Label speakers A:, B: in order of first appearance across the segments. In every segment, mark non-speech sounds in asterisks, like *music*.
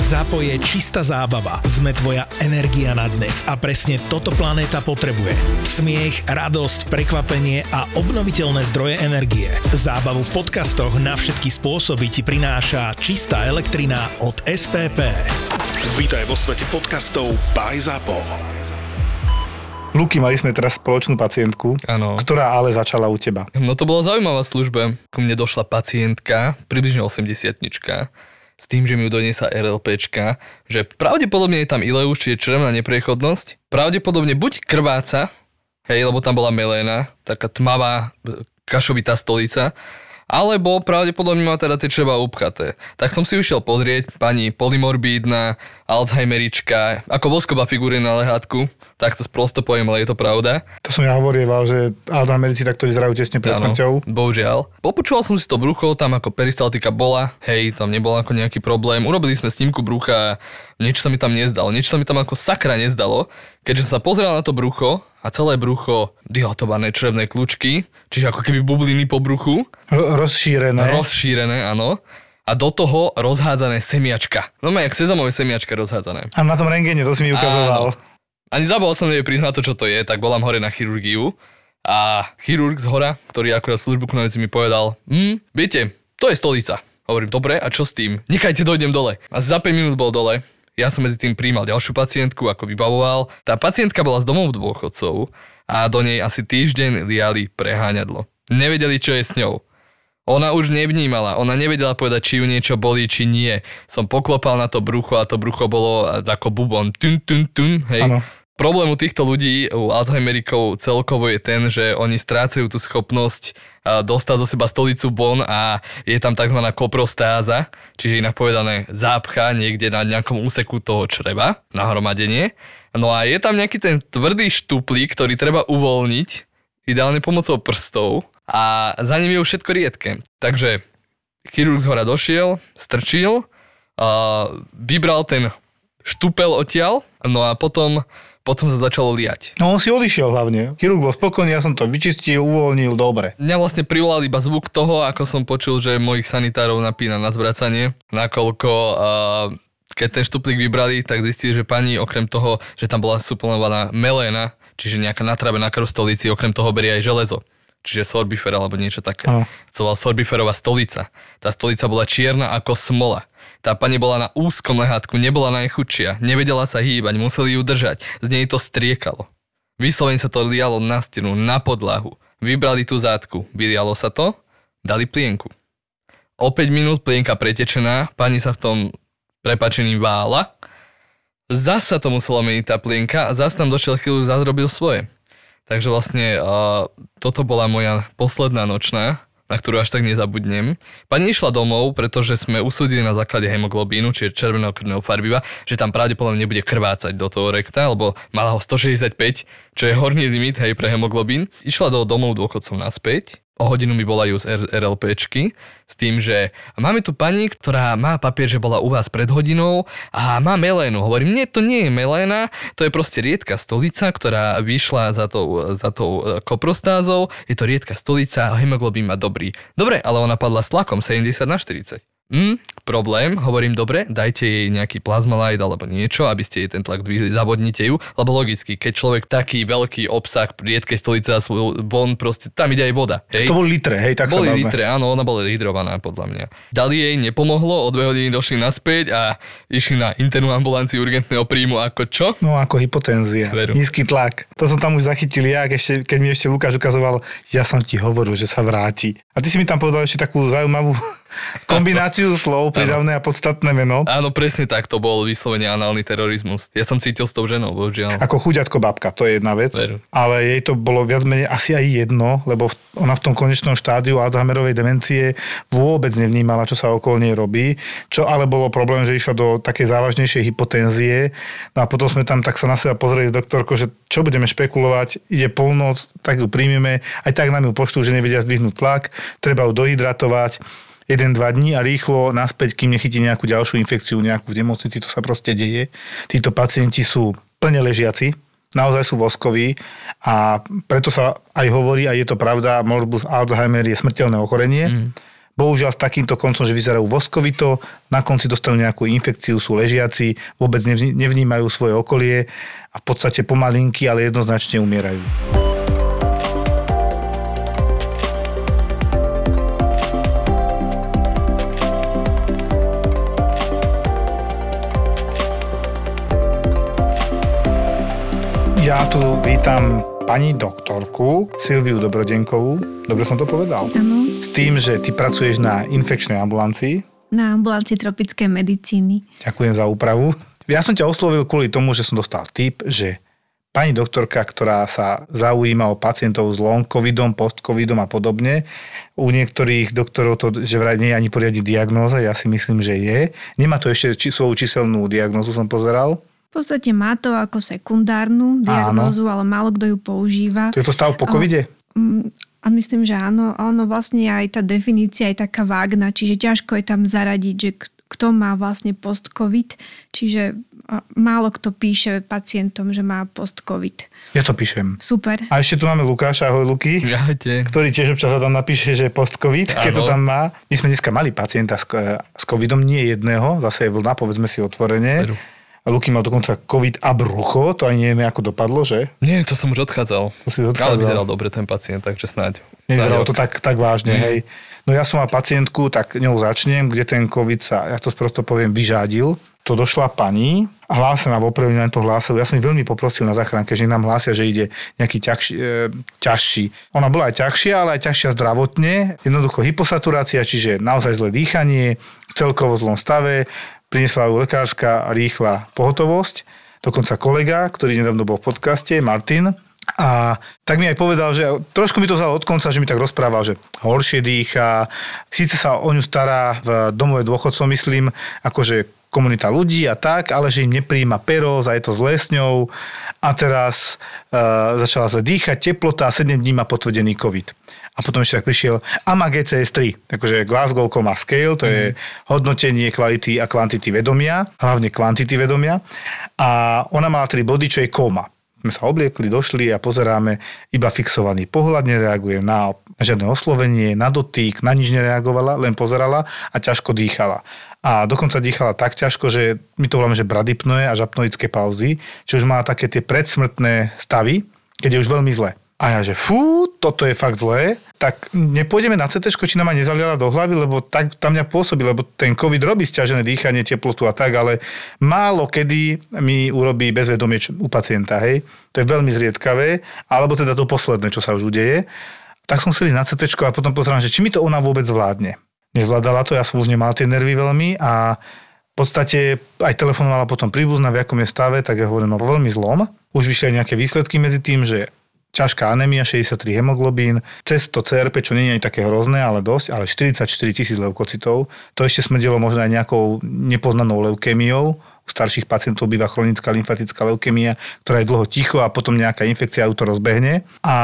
A: Zapo je čistá zábava. Sme tvoja energia na dnes a presne toto planéta potrebuje. Smiech, radosť, prekvapenie a obnoviteľné zdroje energie. Zábavu v podcastoch na všetky spôsoby ti prináša čistá elektrina od SPP. Vítaj vo svete podcastov by Zapo.
B: Luky, mali sme teraz spoločnú pacientku,
C: Áno.
B: ktorá ale začala u teba.
C: No to bola zaujímavá služba. Ku mne došla pacientka, približne 80 s tým, že mi ju doniesla RLPčka, že pravdepodobne je tam ileus, čiže črevná nepriechodnosť. Pravdepodobne buď krváca, hej, lebo tam bola meléna, taká tmavá e, kašovitá stolica, alebo pravdepodobne má teda tie čreva upchaté. Tak som si ušiel pozrieť, pani polymorbídna, Alzheimerička, ako vosková figúry na lehátku, tak to prosto poviem, ale je to pravda.
B: To som ja hovorieval, že Alzheimerici takto vyzerajú tesne pred
C: Áno,
B: smrťou.
C: bohužiaľ. Popučoval som si to brucho, tam ako peristaltika bola, hej, tam nebol ako nejaký problém. Urobili sme snímku brucha niečo sa mi tam nezdalo. Niečo sa mi tam ako sakra nezdalo. Keďže som sa pozrel na to brucho a celé brucho dilatované črevné kľúčky, čiže ako keby bubliny po bruchu,
B: Ro- rozšírené.
C: rozšírené, áno. A do toho rozhádzané semiačka. No jak sezamové semiačka rozhádzané.
B: a na tom rengene, to si mi ukazoval.
C: Ani zabol som jej priznať to, čo to je, tak volám hore na chirurgiu a chirurg z hora, ktorý akurát službu konajúci mi povedal, hm, viete, to je stolica. Hovorím, dobre, a čo s tým? Nechajte, dojdem dole. A za 5 minút bol dole. Ja som medzi tým príjmal ďalšiu pacientku, ako vybavoval. Tá pacientka bola z domov dôchodcov a do nej asi týždeň liali preháňadlo. Nevedeli, čo je s ňou. Ona už nevnímala, ona nevedela povedať, či ju niečo bolí, či nie. Som poklopal na to brucho a to brucho bolo ako bubon. Tun, tun, tun, hej.
B: Áno.
C: Problém u týchto ľudí, u Alzheimerikov celkovo je ten, že oni strácajú tú schopnosť dostať zo seba stolicu von a je tam tzv. koprostáza, čiže inak povedané zápcha niekde na nejakom úseku toho čreva, nahromadenie. No a je tam nejaký ten tvrdý štuplík, ktorý treba uvoľniť, ideálne pomocou prstov a za ním je už všetko riedke. Takže chirurg z hora došiel, strčil, a vybral ten štúpel odtiaľ, no a potom, potom sa začalo liať.
B: No on si odišiel hlavne. Chirurg bol spokojný, ja som to vyčistil, uvoľnil, dobre.
C: Mňa vlastne privolal iba zvuk toho, ako som počul, že mojich sanitárov napína na zvracanie, nakoľko uh, keď ten štuplík vybrali, tak zistili, že pani okrem toho, že tam bola suplovaná meléna, čiže nejaká natravená krv stolici, okrem toho berie aj železo. Čiže sorbifer alebo niečo také. To bola sorbiferová stolica. Tá stolica bola čierna ako smola. Tá pani bola na úzkom lehátku, nebola najchudšia, nevedela sa hýbať, museli ju držať. Z nej to striekalo. Vyslovene sa to lialo na stenu, na podlahu. Vybrali tú zátku, vylialo sa to, dali plienku. O 5 minút plienka pretečená, pani sa v tom prepačením vála. Zasa to musela meniť tá plienka a zase tam došiel chvíľu, zase robil svoje. Takže vlastne uh, toto bola moja posledná nočná, na ktorú až tak nezabudnem. Pani išla domov, pretože sme usúdili na základe hemoglobínu, čiže červeného krvného farbiva, že tam pravdepodobne nebude krvácať do toho rekta, lebo mala ho 165, čo je horný limit hej, pre hemoglobín. Išla do domov dôchodcov naspäť, o hodinu mi volajú z RLPčky s tým, že máme tu pani, ktorá má papier, že bola u vás pred hodinou a má melénu. Hovorím, nie, to nie je meléna, to je proste riedka stolica, ktorá vyšla za tou, za tou e, koprostázou. Je to riedka stolica hemoglobín má dobrý. Dobre, ale ona padla s tlakom 70 na 40. Hm, problém, hovorím, dobre, dajte jej nejaký plazmalite alebo niečo, aby ste jej ten tlak dvihli, zavodnite ju, lebo logicky, keď človek taký veľký obsah riedkej stolice a svoj von, proste tam ide aj voda. Hej?
B: To boli litre, hej, tak
C: Boli
B: sa
C: litre, áno, ona bola hydrovaná podľa mňa. Dali jej, nepomohlo, o dve hodiny došli naspäť a išli na internú ambulanciu urgentného príjmu ako čo?
B: No ako hypotenzia,
C: Veru.
B: nízky tlak. To som tam už zachytil ja, ešte, keď mi ešte Lukáš ukazoval, ja som ti hovoril, že sa vráti. A ty si mi tam povedal ešte takú zaujímavú kombináciu slov, pridavné a podstatné meno.
C: Áno, presne tak, to bol vyslovene análny terorizmus. Ja som cítil s tou ženou, bohužiaľ.
B: Ako chuďatko babka, to je jedna vec.
C: Veru.
B: Ale jej to bolo viac menej asi aj jedno, lebo ona v tom konečnom štádiu Alzheimerovej demencie vôbec nevnímala, čo sa okolo nej robí. Čo ale bolo problém, že išla do takej závažnejšej hypotenzie. No a potom sme tam tak sa na seba pozreli s doktorkou, že čo budeme špekulovať, ide polnoc, tak ju príjmeme, aj tak nám ju poštu, že nevedia zdvihnúť tlak, treba ju dohydratovať. 1-2 dní a rýchlo naspäť, kým nechytí nejakú ďalšiu infekciu, nejakú v nemocnici, to sa proste deje. Títo pacienti sú plne ležiaci, naozaj sú voskoví a preto sa aj hovorí, a je to pravda, morbus Alzheimer je smrteľné ochorenie. Mm. bohužiaľ s takýmto koncom, že vyzerajú voskovito, na konci dostanú nejakú infekciu, sú ležiaci, vôbec nevnímajú svoje okolie a v podstate pomalinky, ale jednoznačne umierajú. Ja tu vítam pani doktorku Silviu Dobrodenkovú. Dobre som to povedal?
D: Áno.
B: S tým, že ty pracuješ na infekčnej ambulancii.
D: Na ambulancii tropickej medicíny.
B: Ďakujem za úpravu. Ja som ťa oslovil kvôli tomu, že som dostal tip, že pani doktorka, ktorá sa zaujíma o pacientov s long covidom, post-covidom a podobne. U niektorých doktorov to, že vraj nie je ani poriadne diagnóza, ja si myslím, že je. Nemá to ešte či, svoju číselnú diagnózu, som pozeral.
D: V podstate má to ako sekundárnu diagnózu, ale málo kto ju používa.
B: To je to stav po covide?
D: Mm, a myslím, že áno. A ono vlastne aj tá definícia je taká vágna, čiže ťažko je tam zaradiť, že kto má vlastne post-covid. Čiže málo kto píše pacientom, že má post-covid.
B: Ja to píšem.
D: Super.
B: A ešte tu máme Lukáša, ahoj Luky.
C: Ahojte.
B: Ktorý tiež občas tam napíše, že post-covid, keď to tam má. My sme dneska mali pacienta s, s covidom, nie jedného, zase je vlna, povedzme si otvorene. Veru Luky mal dokonca COVID a brucho, to ani nevieme, ako dopadlo, že?
C: Nie, to som už odchádzal.
B: To si odchádzal.
C: Ale vyzeral dobre ten pacient, takže snáď.
B: Nevyzeralo to tak, tak vážne, mm. hej. No ja som mal pacientku, tak ňou začnem, kde ten COVID sa, ja to prosto poviem, vyžádil. To došla pani, hlásená vopred, len to hlásili. Ja som ich veľmi poprosil na záchranke, že nám hlásia, že ide nejaký ťažší, e, ťažší. Ona bola aj ťažšia, ale aj ťažšia zdravotne. Jednoducho hyposaturácia, čiže naozaj zlé dýchanie, v celkovo zlom stave, priniesla ju lekárska rýchla pohotovosť, dokonca kolega, ktorý nedávno bol v podcaste, Martin, a tak mi aj povedal, že trošku mi to vzalo od konca, že mi tak rozprával, že horšie dýcha, síce sa o ňu stará v domove dôchodcov, myslím, akože komunita ľudí a tak, ale že im nepríjima pero, za je to s ňou. A teraz uh, začala zle dýchať, teplota a 7 dní má potvrdený COVID a potom ešte tak prišiel AMA GCS3, takže Glasgow Coma Scale, to je mm. hodnotenie kvality a kvantity vedomia, hlavne kvantity vedomia. A ona mala tri body, čo je koma. My sa obliekli, došli a pozeráme iba fixovaný pohľad, nereaguje na žiadne oslovenie, na dotyk, na nič nereagovala, len pozerala a ťažko dýchala. A dokonca dýchala tak ťažko, že my to voláme, že bradypnoe a žapnoické pauzy, čo už má také tie predsmrtné stavy, keď je už veľmi zle. A ja že fú, toto je fakt zlé, tak nepôjdeme na CT, či nám aj nezaliala do hlavy, lebo tak, tam mňa pôsobí, lebo ten COVID robí stiažené dýchanie, teplotu a tak, ale málo kedy mi urobí bezvedomie u pacienta, hej. To je veľmi zriedkavé, alebo teda to posledné, čo sa už udeje. Tak som si na CT a potom pozerám, že či mi to ona vôbec zvládne. Nezvládala to, ja som už nemal tie nervy veľmi a v podstate aj telefonovala potom príbuzná, v akom je stave, tak ja hovorím, no veľmi zlom. Už vyšli aj nejaké výsledky medzi tým, že ťažká anémia, 63 hemoglobín, cez to CRP, čo nie je také hrozné, ale dosť, ale 44 tisíc leukocitov. To ešte smrdelo možno aj nejakou nepoznanou leukémiou. U starších pacientov býva chronická lymfatická leukemia, ktorá je dlho ticho a potom nejaká infekcia ju to rozbehne. A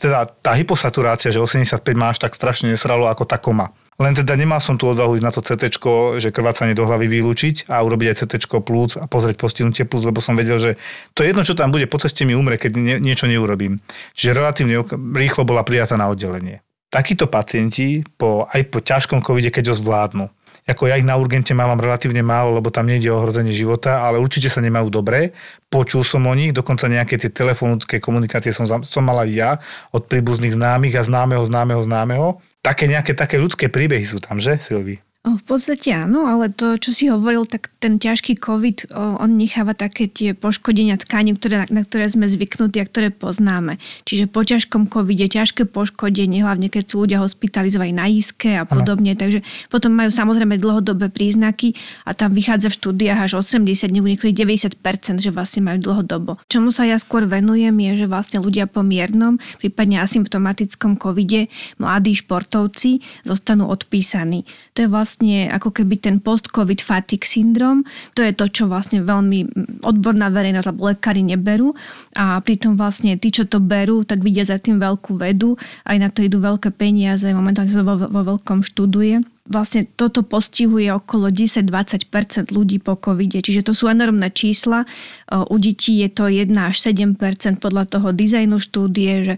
B: teda tá hyposaturácia, že 85 máš tak strašne nesralo ako tá koma. Len teda nemal som tu odvahu ísť na to CT, že krvácanie do hlavy vylúčiť a urobiť aj CT plúc a pozrieť postihnutie plúc, lebo som vedel, že to jedno, čo tam bude, po ceste mi umre, keď nie, niečo neurobím. Čiže relatívne rýchlo bola prijatá na oddelenie. Takíto pacienti po, aj po ťažkom covide, keď ho zvládnu, ako ja ich na urgente mám relatívne málo, lebo tam nejde o ohrozenie života, ale určite sa nemajú dobre. Počul som o nich, dokonca nejaké tie telefonické komunikácie som, som mal aj ja od príbuzných známych a známeho, známeho, známeho také nejaké také ľudské príbehy sú tam, že Silvi?
D: V podstate áno, ale to, čo si hovoril, tak ten ťažký COVID, on necháva také tie poškodenia tkaní, ktoré, na ktoré sme zvyknutí a ktoré poznáme. Čiže po ťažkom COVID je ťažké poškodenie, hlavne keď sú ľudia hospitalizovaní na iske a podobne. Ano. Takže potom majú samozrejme dlhodobé príznaky a tam vychádza v štúdiách až 80, nebo niektorých 90%, že vlastne majú dlhodobo. Čomu sa ja skôr venujem je, že vlastne ľudia po miernom, prípadne asymptomatickom COVIDe, mladí športovci zostanú odpísaní. To je vlastne vlastne ako keby ten post-covid fatigue syndrom. To je to, čo vlastne veľmi odborná verejnosť alebo lekári neberú. A pritom vlastne tí, čo to berú, tak vidia za tým veľkú vedu, aj na to idú veľké peniaze, momentálne sa to vo, vo veľkom študuje vlastne toto postihuje okolo 10-20% ľudí po covide, čiže to sú enormné čísla. U detí je to 1 až 7% podľa toho dizajnu štúdie, že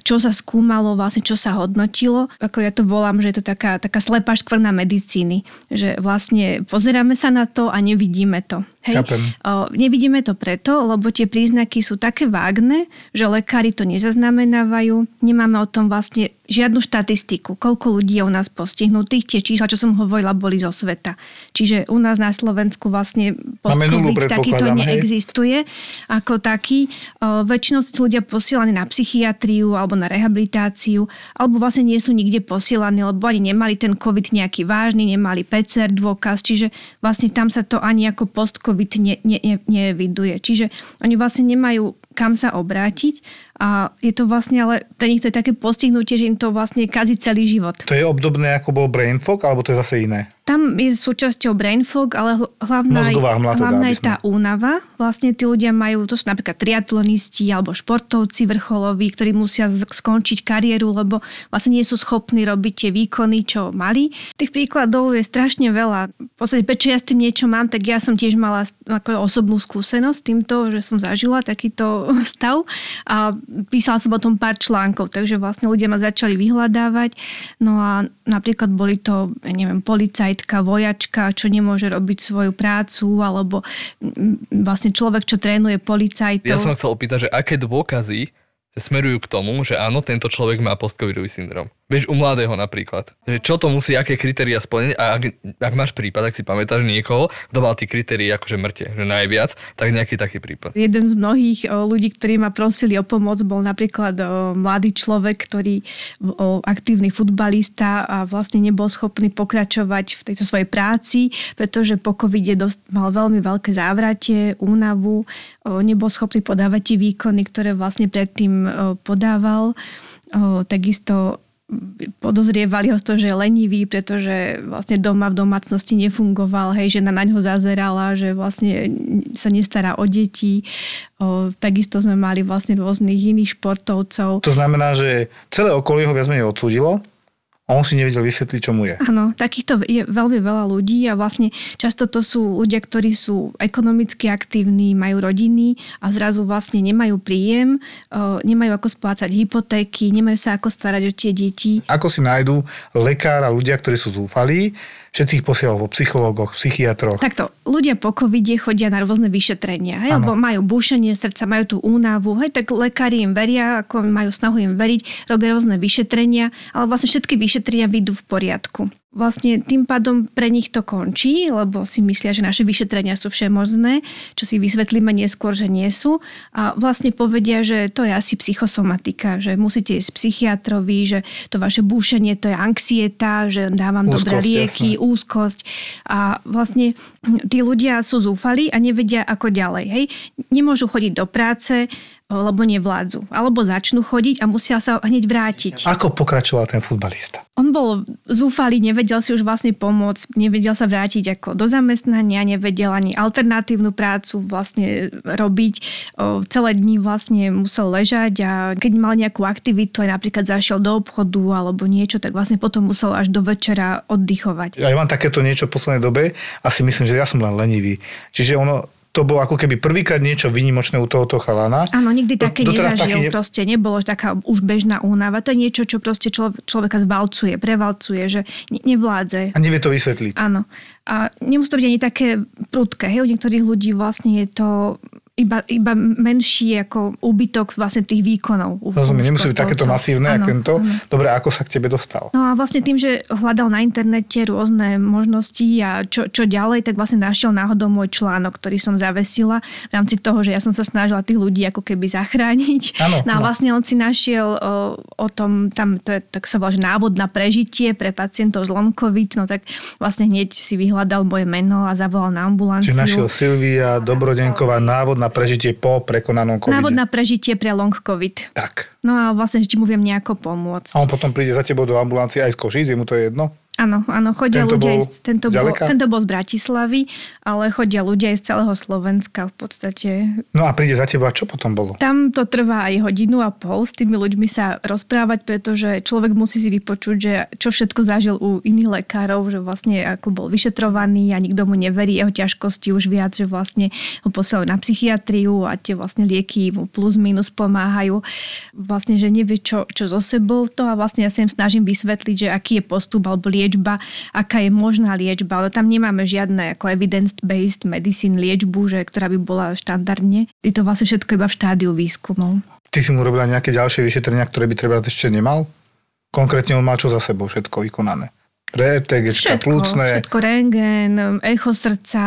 D: čo sa skúmalo, vlastne čo sa hodnotilo. Ako ja to volám, že je to taká, taká slepá škvrna medicíny. Že vlastne pozeráme sa na to a nevidíme to. Hej. O, nevidíme to preto, lebo tie príznaky sú také vágne, že lekári to nezaznamenávajú. Nemáme o tom vlastne žiadnu štatistiku, koľko ľudí je u nás postihnutých. Tie čísla, čo som hovorila, boli zo sveta. Čiže u nás na Slovensku vlastne post-covid takýto neexistuje ako taký. Väčšinou sú ľudia posielaní na psychiatriu alebo na rehabilitáciu, alebo vlastne nie sú nikde posielaní, lebo ani nemali ten COVID nejaký vážny, nemali PCR dôkaz, čiže vlastne tam sa to ani ako post COVID ne, ne, ne, neviduje. Čiže oni vlastne nemajú kam sa obrátiť a je to vlastne, ale pre nich to je také postihnutie, že im to vlastne kazí celý život.
B: To je obdobné ako bol brain fog, alebo to je zase iné?
D: Tam je súčasťou brain fog, ale hlavná,
B: Mozgová hmla, teda,
D: hlavná je tá únava. Vlastne tí ľudia majú, to sú napríklad triatlonisti alebo športovci vrcholoví, ktorí musia skončiť kariéru, lebo vlastne nie sú schopní robiť tie výkony, čo mali. Tých príkladov je strašne veľa. V podstate, prečo ja s tým niečo mám, tak ja som tiež mala ako osobnú skúsenosť týmto, že som zažila takýto *laughs* stav a písala som o tom pár článkov, takže vlastne ľudia ma začali vyhľadávať. No a napríklad boli to, ja neviem, policajtka, vojačka, čo nemôže robiť svoju prácu, alebo vlastne človek, čo trénuje policajtov.
C: Ja som chcel opýtať, že aké dôkazy smerujú k tomu, že áno, tento človek má postcovidový syndrom. Vieš, u mladého napríklad. Čo to musí, aké kritéria splniť a ak, ak máš prípad, ak si pamätáš niekoho, kto mal tie kritérie akože mŕte, že najviac, tak nejaký taký prípad.
D: Jeden z mnohých o, ľudí, ktorí ma prosili o pomoc, bol napríklad o, mladý človek, ktorý o, aktívny futbalista a vlastne nebol schopný pokračovať v tejto svojej práci, pretože po covide mal veľmi veľké závratie, únavu, o, nebol schopný podávať tie výkony, ktoré vlastne predtým o, podával. O, takisto podozrievali ho z toho, že je lenivý, pretože vlastne doma v domácnosti nefungoval, hej, žena na ňo zazerala, že vlastne sa nestará o deti. O, takisto sme mali vlastne rôznych iných športovcov.
B: To znamená, že celé okolie ho viac menej odsúdilo? A on si nevedel vysvetliť, čo mu je.
D: Áno, takýchto je veľmi veľa ľudí a vlastne často to sú ľudia, ktorí sú ekonomicky aktívni, majú rodiny a zrazu vlastne nemajú príjem, nemajú ako splácať hypotéky, nemajú sa ako starať o tie deti.
B: Ako si nájdú lekára ľudia, ktorí sú zúfalí, všetci ich posielajú vo psychológoch, psychiatroch.
D: Takto, ľudia po covide chodia na rôzne vyšetrenia, hej, lebo majú búšenie srdca, majú tú únavu, hej, tak lekári im veria, ako majú snahu im veriť, robia rôzne vyšetrenia, ale vlastne všetky vyšetrenia vyjdú v poriadku vlastne tým pádom pre nich to končí, lebo si myslia, že naše vyšetrenia sú všemožné, čo si vysvetlíme neskôr, že nie sú. A vlastne povedia, že to je asi psychosomatika, že musíte ísť psychiatrovi, že to vaše búšenie to je anxieta, že dávam úzkosť, dobré lieky, jasne. úzkosť. A vlastne tí ľudia sú zúfali a nevedia ako ďalej. Hej? Nemôžu chodiť do práce, lebo nevládzu. Alebo začnú chodiť a musia sa hneď vrátiť.
B: Ako pokračoval ten futbalista?
D: On bol zúfalý, nevedel si už vlastne pomôcť, nevedel sa vrátiť ako do zamestnania, nevedel ani alternatívnu prácu vlastne robiť. Celé dní vlastne musel ležať a keď mal nejakú aktivitu, aj napríklad zašiel do obchodu alebo niečo, tak vlastne potom musel až do večera oddychovať.
B: Ja mám takéto niečo v poslednej dobe a si myslím, že ja som len lenivý. Čiže ono, to bolo ako keby prvýkrát niečo vynimočné u tohoto chalana.
D: Áno, nikdy také Do, nezažil, taký... proste nebolo taká už bežná únava. To je niečo, čo proste člo, človeka zvalcuje, prevalcuje, že ne, nevládze.
B: A nevie to vysvetliť.
D: Áno. A nemusí to byť ani také prudké. Hej, u niektorých ľudí vlastne je to iba, iba menší ako úbytok vlastne tých výkonov.
B: Rozumiem, nemusí byť takéto masívne, ako tento. Ano. Dobre, ako sa k tebe dostal?
D: No a vlastne tým, že hľadal na internete rôzne možnosti a čo, čo ďalej, tak vlastne našiel náhodou môj článok, ktorý som zavesila v rámci toho, že ja som sa snažila tých ľudí ako keby zachrániť. Ano, no a vlastne on si našiel o, o tom, tam to je, tak sa volá, že návod na prežitie pre pacientov z long COVID, no tak vlastne hneď si vyhľadal moje meno a zavolal na ambulanciu.
B: Čiže našiel Silvia Dobrodenková návod na prežitie po prekonanom COVID.
D: Návod na prežitie pre long COVID.
B: Tak.
D: No a vlastne, či mu viem nejako pomôcť.
B: A on potom príde za tebou do ambulancie aj z Košíc, je mu to jedno?
D: Áno, áno, chodia
B: Tento
D: ľudia,
B: bol
D: z, tento, bol, tento bol z Bratislavy, ale chodia ľudia aj z celého Slovenska v podstate.
B: No a príde za teba, čo potom bolo?
D: Tam to trvá aj hodinu a pol s tými ľuďmi sa rozprávať, pretože človek musí si vypočuť, že čo všetko zažil u iných lekárov, že vlastne ako bol vyšetrovaný a nikto mu neverí jeho ťažkosti už viac, že vlastne ho posielajú na psychiatriu a tie vlastne lieky mu plus minus pomáhajú. Vlastne, že nevie čo, čo so sebou to a vlastne ja sa im snažím vysvetliť, že aký je postup alebo liečba, aká je možná liečba, ale tam nemáme žiadne ako evidence-based medicine liečbu, že, ktorá by bola štandardne. Je to vlastne všetko iba v štádiu výskumov.
B: Ty si mu robila nejaké ďalšie vyšetrenia, ktoré by treba ešte nemal? Konkrétne on má čo za sebou všetko vykonané? RTG, plúcne
D: všetko, rengen, echo srdca,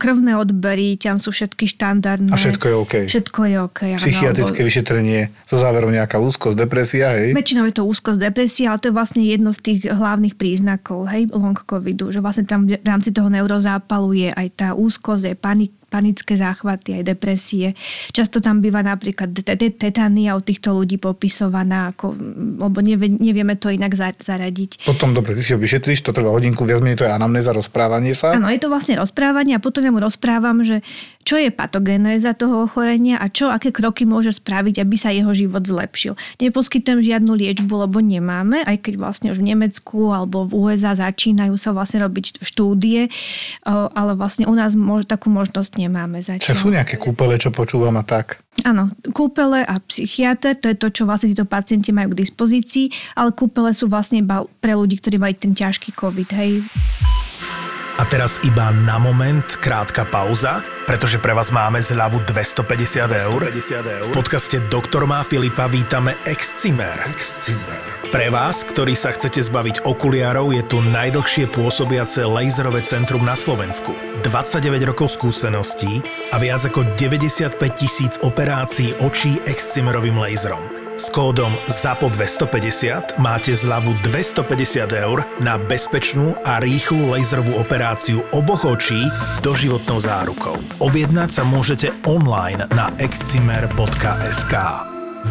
D: krvné odbery, tam sú všetky štandardné.
B: a všetko je OK.
D: Všetko je OK. áno,
B: Psychiatrické
D: alebo-
B: vyšetrenie, so záverom nejaká úzkosť, depresia, hej?
D: Väčšinou je to úzkosť, depresia, ale to je vlastne jedno z tých hlavných príznakov hej, long covidu, že vlastne tam v rámci toho neurozápalu je aj tá úzkosť, je panik, panické záchvaty, aj depresie. Často tam býva napríklad te- te- tetania u týchto ľudí popisovaná, ako, lebo nevie, nevieme to inak za- zaradiť.
B: Potom, dobre, ty si ho vyšetríš, to trvá hodinku, viac menej to je anamnéza, rozprávanie sa.
D: Áno, je to vlastne rozprávanie a potom ja mu rozprávam, že čo je patogénéza toho ochorenia a čo, aké kroky môže spraviť, aby sa jeho život zlepšil. Neposkytujem žiadnu liečbu, lebo nemáme, aj keď vlastne už v Nemecku alebo v USA začínajú sa vlastne robiť štúdie, o, ale vlastne u nás takú možnosť nemáme
B: Však sú
D: zatiaľ.
B: nejaké kúpele, čo počúvam a tak.
D: Áno, kúpele a psychiatr, to je to, čo vlastne títo pacienti majú k dispozícii, ale kúpele sú vlastne iba pre ľudí, ktorí mali ten ťažký COVID, hej.
A: A teraz iba na moment krátka pauza, pretože pre vás máme zľavu 250 eur. V podcaste Doktor má Filipa vítame Excimer. Pre vás, ktorí sa chcete zbaviť okuliarov, je tu najdlhšie pôsobiace laserové centrum na Slovensku. 29 rokov skúseností a viac ako 95 tisíc operácií očí Excimerovým laserom. S kódom ZAPO250 máte zľavu 250 eur na bezpečnú a rýchlu laserovú operáciu oboch očí s doživotnou zárukou. Objednať sa môžete online na excimer.sk.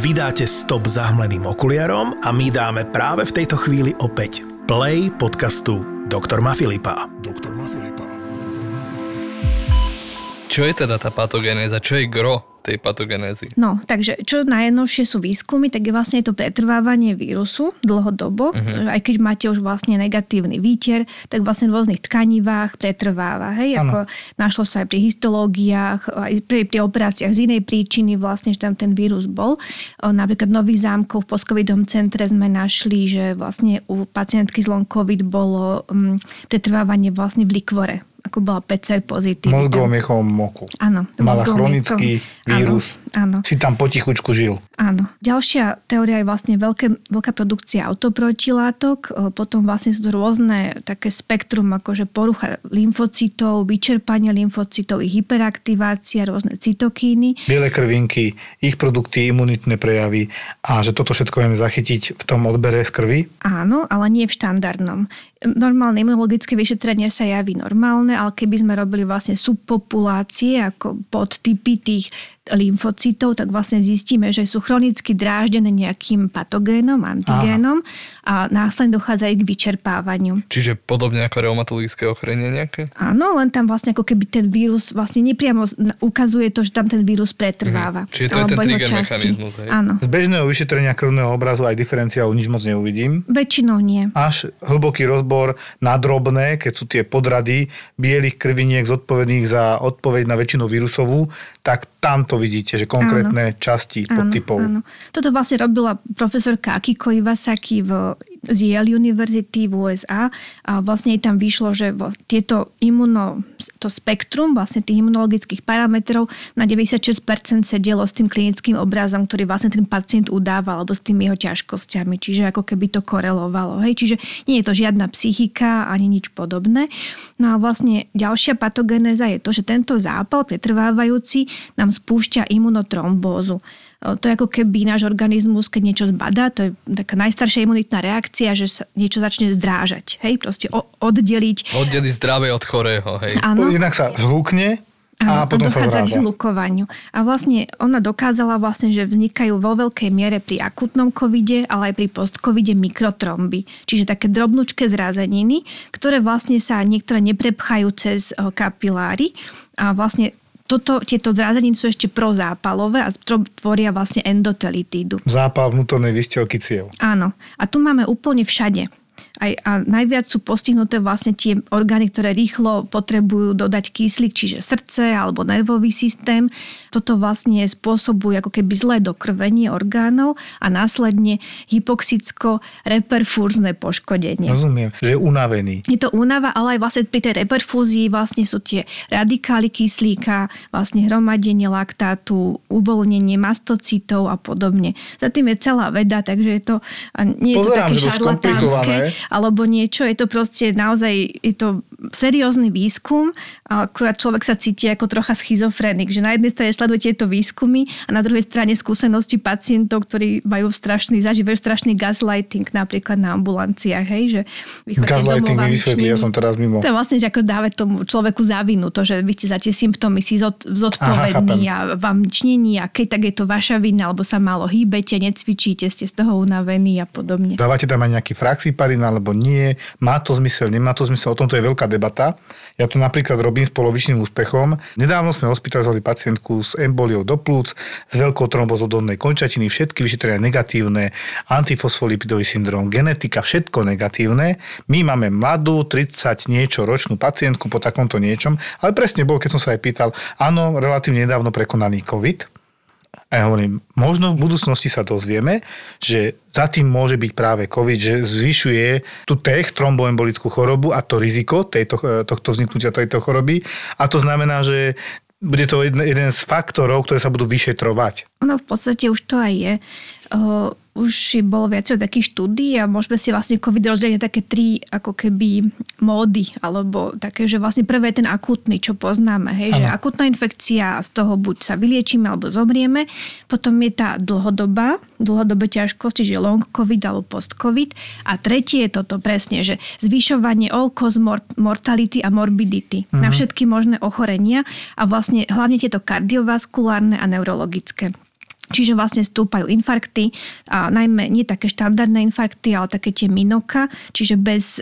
A: Vydáte stop zahmleným okuliarom a my dáme práve v tejto chvíli opäť play podcastu Doktor Ma Filipa.
C: Čo je teda tá patogénéza? Čo je gro tej patogenézy?
D: No, takže čo najjednovšie sú výskumy, tak je vlastne to pretrvávanie vírusu dlhodobo. Uh-huh. Aj keď máte už vlastne negatívny výter, tak vlastne v rôznych tkanivách pretrváva. Hej? Ako našlo sa aj pri histológiách, aj pri, pri operáciách z inej príčiny vlastne, že tam ten vírus bol. Napríklad Nových zámkov v postcovidom centre sme našli, že vlastne u pacientky z long covid bolo um, pretrvávanie vlastne v likvore ako bola PCR pozitívna.
B: Mozgovom miechovom moku.
D: Áno.
B: Mala chronický vírus.
D: Áno.
B: Si tam potichučku žil.
D: Áno. Ďalšia teória je vlastne veľké, veľká produkcia autoprotilátok, e, potom vlastne sú to rôzne také spektrum, akože porucha lymfocytov, vyčerpanie lymfocytov, ich hyperaktivácia, rôzne cytokíny.
B: Biele krvinky, ich produkty, imunitné prejavy a že toto všetko vieme zachytiť v tom odbere z krvi.
D: Áno, ale nie v štandardnom. Normálne imunologické vyšetrenie sa javí normálne, ale keby sme robili vlastne subpopulácie ako podtypy tých lymfocytov, tak vlastne zistíme, že sú chronicky dráždené nejakým patogénom, antigénom a následne dochádza aj k vyčerpávaniu.
C: Čiže podobne ako reumatologické ochorenie nejaké?
D: Áno, len tam vlastne ako keby ten vírus vlastne nepriamo ukazuje to, že tam ten vírus pretrváva.
C: Mhm. Čiže to je ten trigger mechanizmus, hej?
D: Áno.
B: Z bežného vyšetrenia krvného obrazu aj diferenciálu nič moc neuvidím.
D: Väčšinou nie.
B: Až hlboký rozbor na drobné, keď sú tie podrady bielých krviniek zodpovedných za odpoveď na väčšinu vírusovú, tak tam to vidíte, že konkrétne časti podtypov.
D: Áno, áno. Toto vlastne robila profesorka Akiko Iwasaki v, z Yale University v USA a vlastne tam vyšlo, že tieto imuno, to spektrum vlastne tých imunologických parametrov na 96% sedelo s tým klinickým obrazom, ktorý vlastne ten pacient udával alebo s tými jeho ťažkosťami. Čiže ako keby to korelovalo. Hej? Čiže nie je to žiadna psychika ani nič podobné. No a vlastne ďalšia patogenéza je to, že tento zápal pretrvávajúci nám spúšťa imunotrombózu. To je ako keby náš organizmus, keď niečo zbadá, to je taká najstaršia imunitná reakcia, že sa niečo začne zdrážať. Hej, proste o- oddeliť.
C: Oddeliť zdravé od chorého, hej.
D: Áno,
B: Inak sa zhúkne, A potom sa
D: dochádza k
B: zráža.
D: zlukovaniu. A vlastne ona dokázala vlastne, že vznikajú vo veľkej miere pri akutnom covide, ale aj pri postcovide mikrotromby. Čiže také drobnučké zrazeniny, ktoré vlastne sa niektoré neprepchajú cez kapiláry a vlastne toto, tieto zrazeniny sú ešte prozápalové a tvoria vlastne endotelitídu.
B: Zápal vnútornej výstelky ciev.
D: Áno. A tu máme úplne všade. Aj, a najviac sú postihnuté vlastne tie orgány, ktoré rýchlo potrebujú dodať kyslík, čiže srdce alebo nervový systém. Toto vlastne spôsobuje ako keby zlé dokrvenie orgánov a následne hypoxicko-reperfúrzne poškodenie.
B: Rozumiem, že je unavený.
D: Je to únava, ale aj vlastne pri tej reperfúzii vlastne sú tie radikály kyslíka, vlastne hromadenie laktátu, uvoľnenie mastocitov a podobne. Za tým je celá veda, takže je to, nie je
B: Pozerám,
D: to také šarlatánske. Alebo niečo, je to proste naozaj, je to seriózny výskum, akurát človek sa cíti ako trocha schizofrenik, že na jednej strane sleduje tieto výskumy a na druhej strane skúsenosti pacientov, ktorí majú strašný, zažívajú strašný gaslighting napríklad na ambulanciách, hej, že
B: Gaslighting mi vysvetlí, ja som teraz mimo.
D: To je vlastne, že ako dávať tomu človeku závinu, to, že vy ste za tie symptómy si zod, zodpovední
B: Aha,
D: a vám nič není a keď tak je to vaša vina, alebo sa málo hýbete, necvičíte, ste z toho unavení a podobne.
B: Dávate tam aj nejaký fraxiparin alebo nie, má to zmysel, nemá to zmysel, o tomto je veľká debata. Ja to napríklad robím s polovičným úspechom. Nedávno sme hospitalizovali pacientku s emboliou do plúc, s veľkou trombozou končatiny, všetky vyšetrenia negatívne, antifosfolipidový syndrom, genetika, všetko negatívne. My máme mladú, 30 niečo ročnú pacientku po takomto niečom, ale presne bol, keď som sa aj pýtal, áno, relatívne nedávno prekonaný COVID, a ja hovorím, možno v budúcnosti sa dozvieme, že za tým môže byť práve COVID, že zvyšuje tú TECH, tromboembolickú chorobu a to riziko tejto, tohto vzniknutia tejto choroby. A to znamená, že bude to jeden, jeden z faktorov, ktoré sa budú vyšetrovať.
D: Ono v podstate už to aj je. Uh, už bolo viacero takých štúdí a môžeme si vlastne COVID rozdeliť také tri ako keby módy, alebo také, že vlastne prvé je ten akutný, čo poznáme, hej, že akutná infekcia, z toho buď sa vyliečíme alebo zomrieme, potom je tá dlhodobá, dlhodobé ťažkosti, čiže long COVID alebo post COVID a tretie je toto presne, že zvyšovanie all cause mort- mortality a morbidity mm-hmm. na všetky možné ochorenia a vlastne hlavne tieto kardiovaskulárne a neurologické. Čiže vlastne stúpajú infarkty, a najmä nie také štandardné infarkty, ale také tie minoka, čiže bez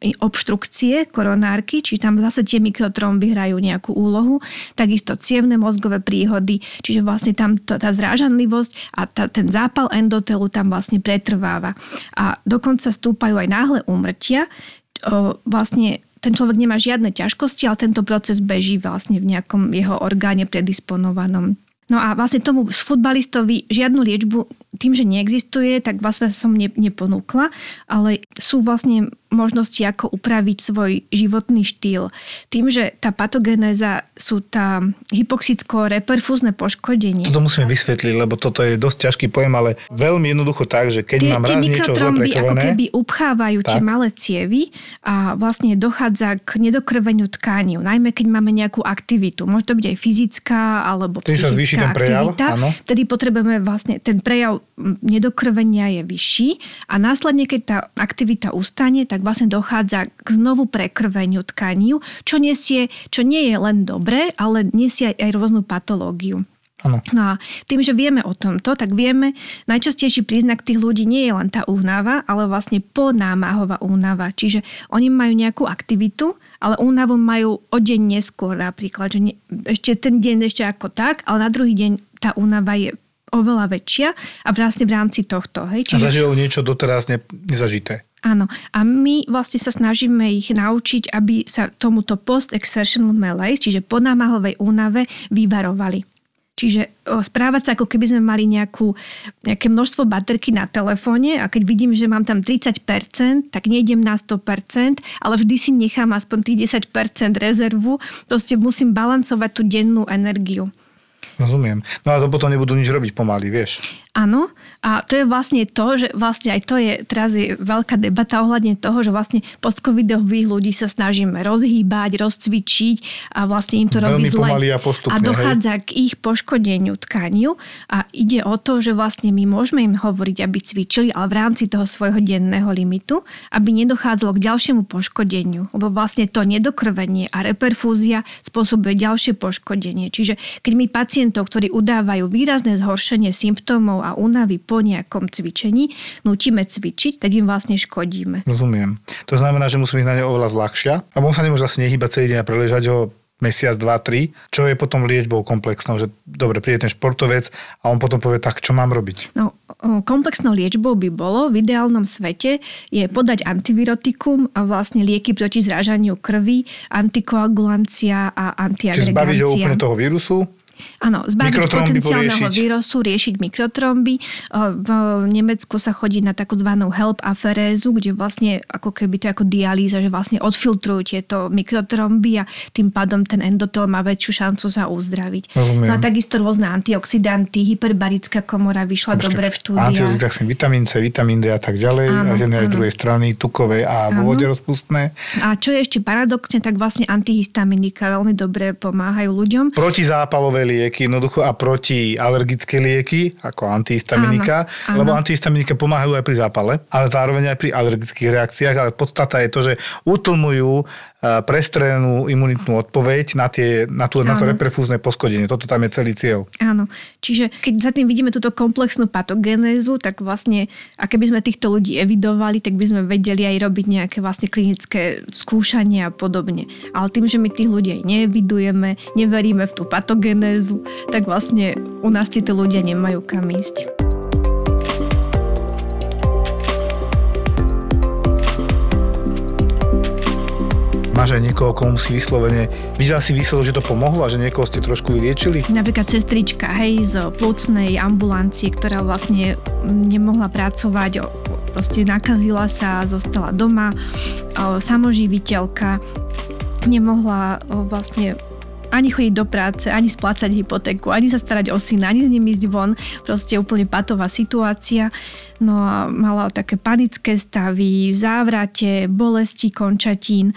D: i obštrukcie koronárky, či tam zase tie mikrotromby hrajú nejakú úlohu, takisto cievne mozgové príhody, čiže vlastne tam to, tá zrážanlivosť a tá, ten zápal endotelu tam vlastne pretrváva. A dokonca stúpajú aj náhle úmrtia, o, vlastne ten človek nemá žiadne ťažkosti, ale tento proces beží vlastne v nejakom jeho orgáne predisponovanom. No a vlastne tomu futbalistovi žiadnu liečbu tým, že neexistuje, tak vlastne som ne, neponúkla, ale sú vlastne možnosti, ako upraviť svoj životný štýl. Tým, že tá patogenéza sú tá hypoxicko-reperfúzne poškodenie.
B: Toto musíme vysvetliť, lebo toto je dosť ťažký pojem, ale veľmi jednoducho tak, že keď
D: Tie,
B: mám
D: tie
B: raz niečo zle
D: ako keby upchávajú tie
B: Tak.
D: malé cievy a vlastne dochádza k nedokrveniu tkaní, najmä keď máme nejakú aktivitu. Môže to byť aj fyzická alebo
B: sa
D: psychická
B: zvýši ten prejav,
D: aktivita.
B: áno.
D: Vtedy potrebujeme vlastne, ten prejav nedokrvenia je vyšší a následne, keď tá aktivita ustane, tak vlastne dochádza k znovu prekrveniu tkaní, čo, nesie, čo nie je len dobré, ale nesie aj, aj rôznu patológiu.
B: Áno.
D: No a tým, že vieme o tomto, tak vieme, najčastejší príznak tých ľudí nie je len tá únava, ale vlastne ponámahová únava. Čiže oni majú nejakú aktivitu, ale únavu majú o deň neskôr napríklad. Že ne, ešte ten deň ešte ako tak, ale na druhý deň tá únava je oveľa väčšia a vlastne v rámci tohto. Hej?
B: a
D: Čiže
B: zažil niečo doteraz ne, nezažité.
D: Áno. A my vlastne sa snažíme ich naučiť, aby sa tomuto post-exertional malaise, čiže po námahovej únave, vyvarovali. Čiže správať sa, ako keby sme mali nejakú, nejaké množstvo baterky na telefóne a keď vidím, že mám tam 30%, tak nejdem na 100%, ale vždy si nechám aspoň tých 10% rezervu. Proste musím balancovať tú dennú energiu.
B: Rozumiem. No a to potom nebudú nič robiť pomaly, vieš.
D: Áno, a to je vlastne to, že vlastne aj to je, teraz je veľká debata ohľadne toho, že vlastne postcovidových ľudí sa snažíme rozhýbať, rozcvičiť a vlastne im to
B: Veľmi
D: robí zle.
B: a postupne,
D: a dochádza hej? k ich poškodeniu tkaniu a ide o to, že vlastne my môžeme im hovoriť, aby cvičili, ale v rámci toho svojho denného limitu, aby nedochádzalo k ďalšiemu poškodeniu, lebo vlastne to nedokrvenie a reperfúzia spôsobuje ďalšie poškodenie. Čiže keď my pacientov, ktorí udávajú výrazné zhoršenie symptómov a únavy po nejakom cvičení nutíme cvičiť, tak im vlastne škodíme.
B: Rozumiem. To znamená, že musíme ísť na ne oveľa zľahšia. A on sa nemôže zase nehýbať celý deň a preležať ho mesiac, dva, tri, čo je potom liečbou komplexnou, že dobre, príde ten športovec a on potom povie, tak čo mám robiť?
D: No, komplexnou liečbou by bolo v ideálnom svete je podať antivirotikum a vlastne lieky proti zrážaniu krvi, antikoagulancia a antiagregancia.
B: Čiže zbaviť ho úplne toho vírusu?
D: Áno, zbaviť potenciálneho vírusu, riešiť mikrotromby. V Nemecku sa chodí na takú zvanú help aferézu, kde vlastne ako keby to ako dialýza, že vlastne odfiltrujú tieto mikrotromby a tým pádom ten endotel má väčšiu šancu sa uzdraviť.
B: Rozumiem.
D: No a takisto rôzne antioxidanty, hyperbarická komora vyšla Počkej, dobre v štúdiách.
B: Antioxidanty, vitamín C, vitamín D a tak ďalej, áno, a z jednej aj z druhej strany tukové a vo vode rozpustné.
D: A čo je ešte paradoxne, tak vlastne antihistaminika veľmi dobre pomáhajú ľuďom.
B: Protizápalové lieky, jednoducho a protialergické lieky, ako antihistaminika, áno, áno. lebo antihistaminika pomáhajú aj pri zápale, ale zároveň aj pri alergických reakciách, ale podstata je to, že utlmujú prestrenú imunitnú odpoveď na, tie, na, tú, na to reperfúzne poskodenie. Toto tam je celý cieľ.
D: Áno. Čiže keď za tým vidíme túto komplexnú patogenézu, tak vlastne, a keby sme týchto ľudí evidovali, tak by sme vedeli aj robiť nejaké vlastne klinické skúšania a podobne. Ale tým, že my tých ľudí aj neevidujeme, neveríme v tú patogenézu, tak vlastne u nás títo ľudia nemajú kam ísť.
B: Máš aj niekoho, komu si vyslovene, videla si výsledok, že to pomohlo a že niekoho ste trošku vyliečili?
D: Napríklad sestrička, hej, z plúcnej ambulancie, ktorá vlastne nemohla pracovať, proste nakazila sa, zostala doma, samoživiteľka, nemohla vlastne ani chodiť do práce, ani splácať hypotéku, ani sa starať o syna, ani s ním ísť von. Proste úplne patová situácia. No a mala také panické stavy, závrate, bolesti končatín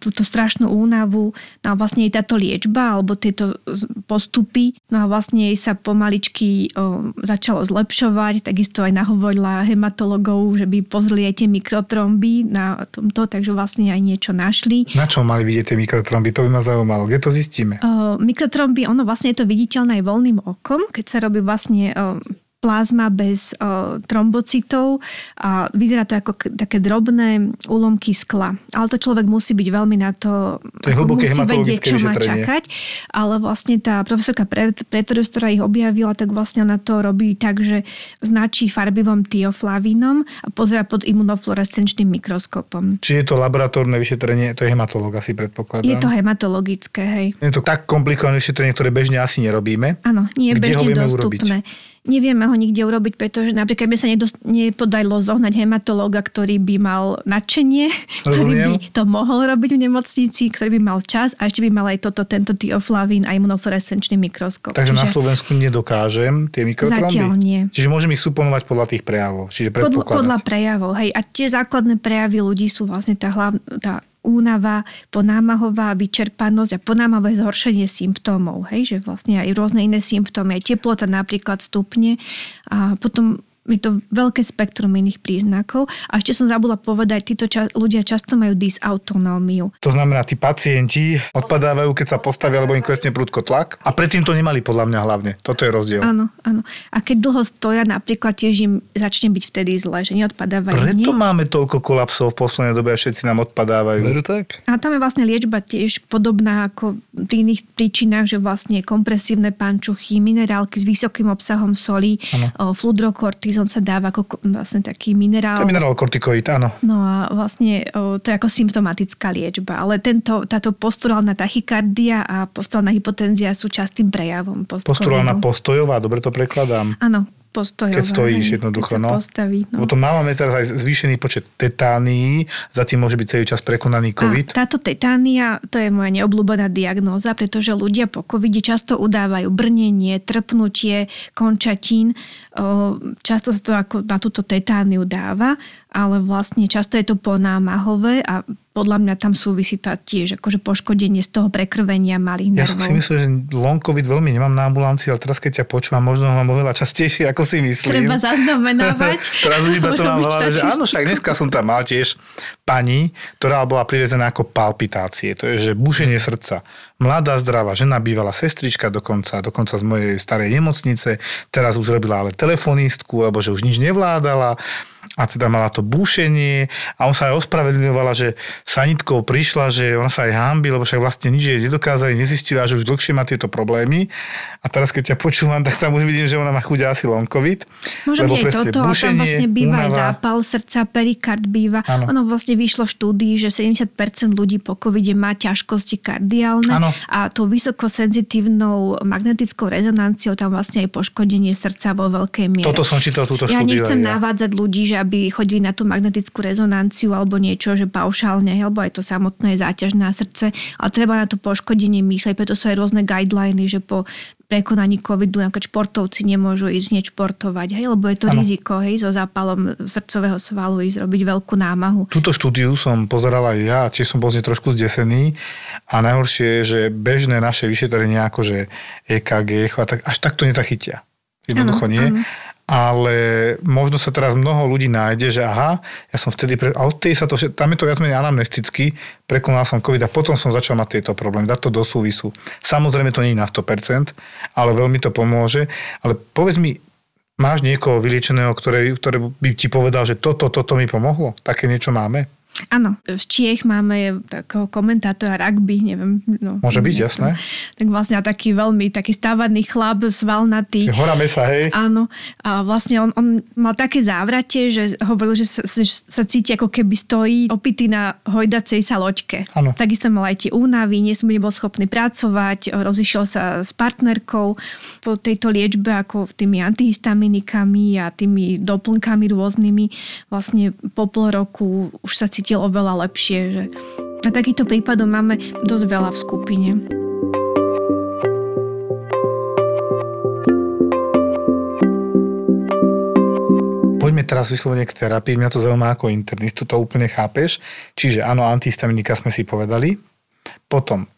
D: túto strašnú únavu. No a vlastne aj táto liečba alebo tieto postupy, no a vlastne jej sa pomaličky o, začalo zlepšovať, takisto aj nahovorila hematologov, že by pozreli aj tie mikrotromby na tomto, takže vlastne aj niečo našli.
B: Na čo mali vidieť tie mikrotromby? To by ma zaujímalo. Kde to zistíme?
D: O, mikrotromby, ono vlastne je to viditeľné aj voľným okom, keď sa robí vlastne o, plazma bez o, trombocitov a vyzerá to ako k- také drobné úlomky skla. Ale to človek musí byť veľmi na to,
B: to je musí vedieť, čo má
D: čakať. Ale vlastne tá profesorka Pretorius, ktorá ich objavila, tak vlastne ona to robí tak, že značí farbivom tioflavínom a pozera pod imunofluorescenčným mikroskopom.
B: Či je to laboratórne vyšetrenie, to je hematolog asi predpokladám.
D: Je to hematologické, hej.
B: Je to tak komplikované vyšetrenie, ktoré bežne asi nerobíme.
D: Áno, nie je bežne dostupné. Urobiť? Nevieme ho nikde urobiť, pretože napríklad by sa nedost, nepodarilo zohnať hematológa, ktorý by mal nadšenie, *laughs* ktorý by to mohol robiť v nemocnici, ktorý by mal čas a ešte by mal aj toto, tento tioflavín a imunofluorescenčný mikroskop.
B: Takže Čiže na Slovensku nedokážem tie mikrotromby?
D: Zatiaľ nie.
B: Čiže môžem ich suponovať podľa tých prejavov? Čiže
D: podľa, podľa prejavov, hej. A tie základné prejavy ľudí sú vlastne tá, hlavná, tá únava, ponámahová vyčerpanosť a ponámahové zhoršenie symptómov. Hej, že vlastne aj rôzne iné symptómy, aj teplota napríklad stupne a potom je to veľké spektrum iných príznakov. A ešte som zabudla povedať, títo ča- ľudia často majú dysautonómiu.
B: To znamená, tí pacienti odpadávajú, keď sa postavia, alebo im klesne prudko tlak. A predtým to nemali podľa mňa hlavne. Toto je rozdiel.
D: Áno, áno. A keď dlho stoja, napríklad tiež im začne byť vtedy zle, že neodpadávajú
B: Preto
D: hneď.
B: máme toľko kolapsov v poslednej dobe a všetci nám odpadávajú.
C: Veru tak?
D: A tam je vlastne liečba tiež podobná ako v iných príčinách, že vlastne kompresívne pančuchy, minerálky s vysokým obsahom solí, fludrokortiz kortizón sa dáva ako vlastne taký minerál.
B: To je minerál kortikoid, áno.
D: No a vlastne o, to je ako symptomatická liečba. Ale tento, táto posturálna tachykardia a posturálna hypotenzia sú častým prejavom
B: Posturálna postojová, dobre to prekladám.
D: Áno, postojová.
B: Keď stojíš jednoducho,
D: keď
B: no.
D: Postaví, no.
B: Potom máme teraz aj zvýšený počet tetánií, zatím môže byť celý čas prekonaný COVID.
D: A táto tetánia, to je moja neobľúbená diagnóza, pretože ľudia po covide často udávajú brnenie, trpnutie končatín. Často sa to ako na túto tetániu dáva, ale vlastne často je to ponámahové a podľa mňa tam súvisí tá tiež akože poškodenie z toho prekrvenia malých
B: Ja som
D: nervov.
B: si myslel, že long COVID veľmi nemám na ambulancii, ale teraz keď ťa počúvam, možno ho mám oveľa častejšie, ako si myslím.
D: Treba zaznamenávať. *laughs*
B: teraz iba to mám hlave, že áno, však dneska som tam mal tiež pani, ktorá bola privezená ako palpitácie, to je, že bušenie srdca. Mladá, zdravá žena, bývala sestrička dokonca, dokonca z mojej starej nemocnice, teraz už robila ale telefonistku, lebo že už nič nevládala a teda mala to búšenie a on sa aj ospravedlňovala, že sanitkou prišla, že ona sa aj hámbi, lebo však vlastne nič jej nedokázali, nezistila, že už dlhšie má tieto problémy. A teraz keď ťa počúvam, tak tam už vidím, že ona má chuť asi long covid.
D: Môže byť aj
B: presne
D: toto, a tam vlastne býva aj zápal srdca, perikard býva.
B: Áno.
D: Ono vlastne vyšlo v štúdii, že 70% ľudí po covide má ťažkosti kardiálne
B: Áno.
D: a tou vysokosenzitívnou magnetickou rezonanciou tam vlastne aj poškodenie srdca vo veľkej miere.
B: Toto som čítal túto
D: ja
B: štúdiu.
D: nechcem
B: aj ja.
D: navádzať ľudí, že aby chodili na tú magnetickú rezonanciu alebo niečo, že paušálne, alebo aj to samotné je záťaž na srdce, ale treba na to poškodenie myslieť, preto sú aj rôzne guideliny, že po prekonaní covidu napríklad športovci nemôžu ísť nešportovať, hej, lebo je to
B: Áno.
D: riziko, hej, so zápalom srdcového svalu ísť robiť veľkú námahu.
B: Túto štúdiu som pozeral aj ja, tiež som bol z nej trošku zdesený a najhoršie je, že bežné naše vyšetrenia, ako že EKG, tak, až takto nezachytia. Jednoducho
D: Áno,
B: nie.
D: áno.
B: Ale možno sa teraz mnoho ľudí nájde, že aha, ja som vtedy, pre... a odtedy sa to, tam je to viac menej anamnesticky, prekonal som COVID a potom som začal mať tieto problémy, dať to do súvisu. Samozrejme to nie je na 100%, ale veľmi to pomôže. Ale povedz mi, máš niekoho vyliečeného, ktoré, ktoré by ti povedal, že toto, toto mi pomohlo? Také niečo máme?
D: Áno, v Čiech máme takého komentátora rugby, neviem. No,
B: Môže byť,
D: neviem.
B: jasné.
D: Tak vlastne taký veľmi taký stávaný chlap, svalnatý.
B: Hora mesa, hej?
D: Áno. A vlastne on, on mal také závrate, že hovoril, že sa, sa cíti ako keby stojí opitý na hojdacej sa loďke.
B: Áno.
D: Takisto mal aj tie únavy, nebol schopný pracovať, rozišiel sa s partnerkou po tejto liečbe ako tými antihistaminikami a tými doplnkami rôznymi. Vlastne po pol roku už sa cítil oveľa lepšie. Že... A takýchto prípadov máme dosť veľa v skupine.
B: Poďme teraz vyslovene k terapii. Mňa to zaujíma ako internistu, to úplne chápeš. Čiže áno, antihistaminika sme si povedali. Potom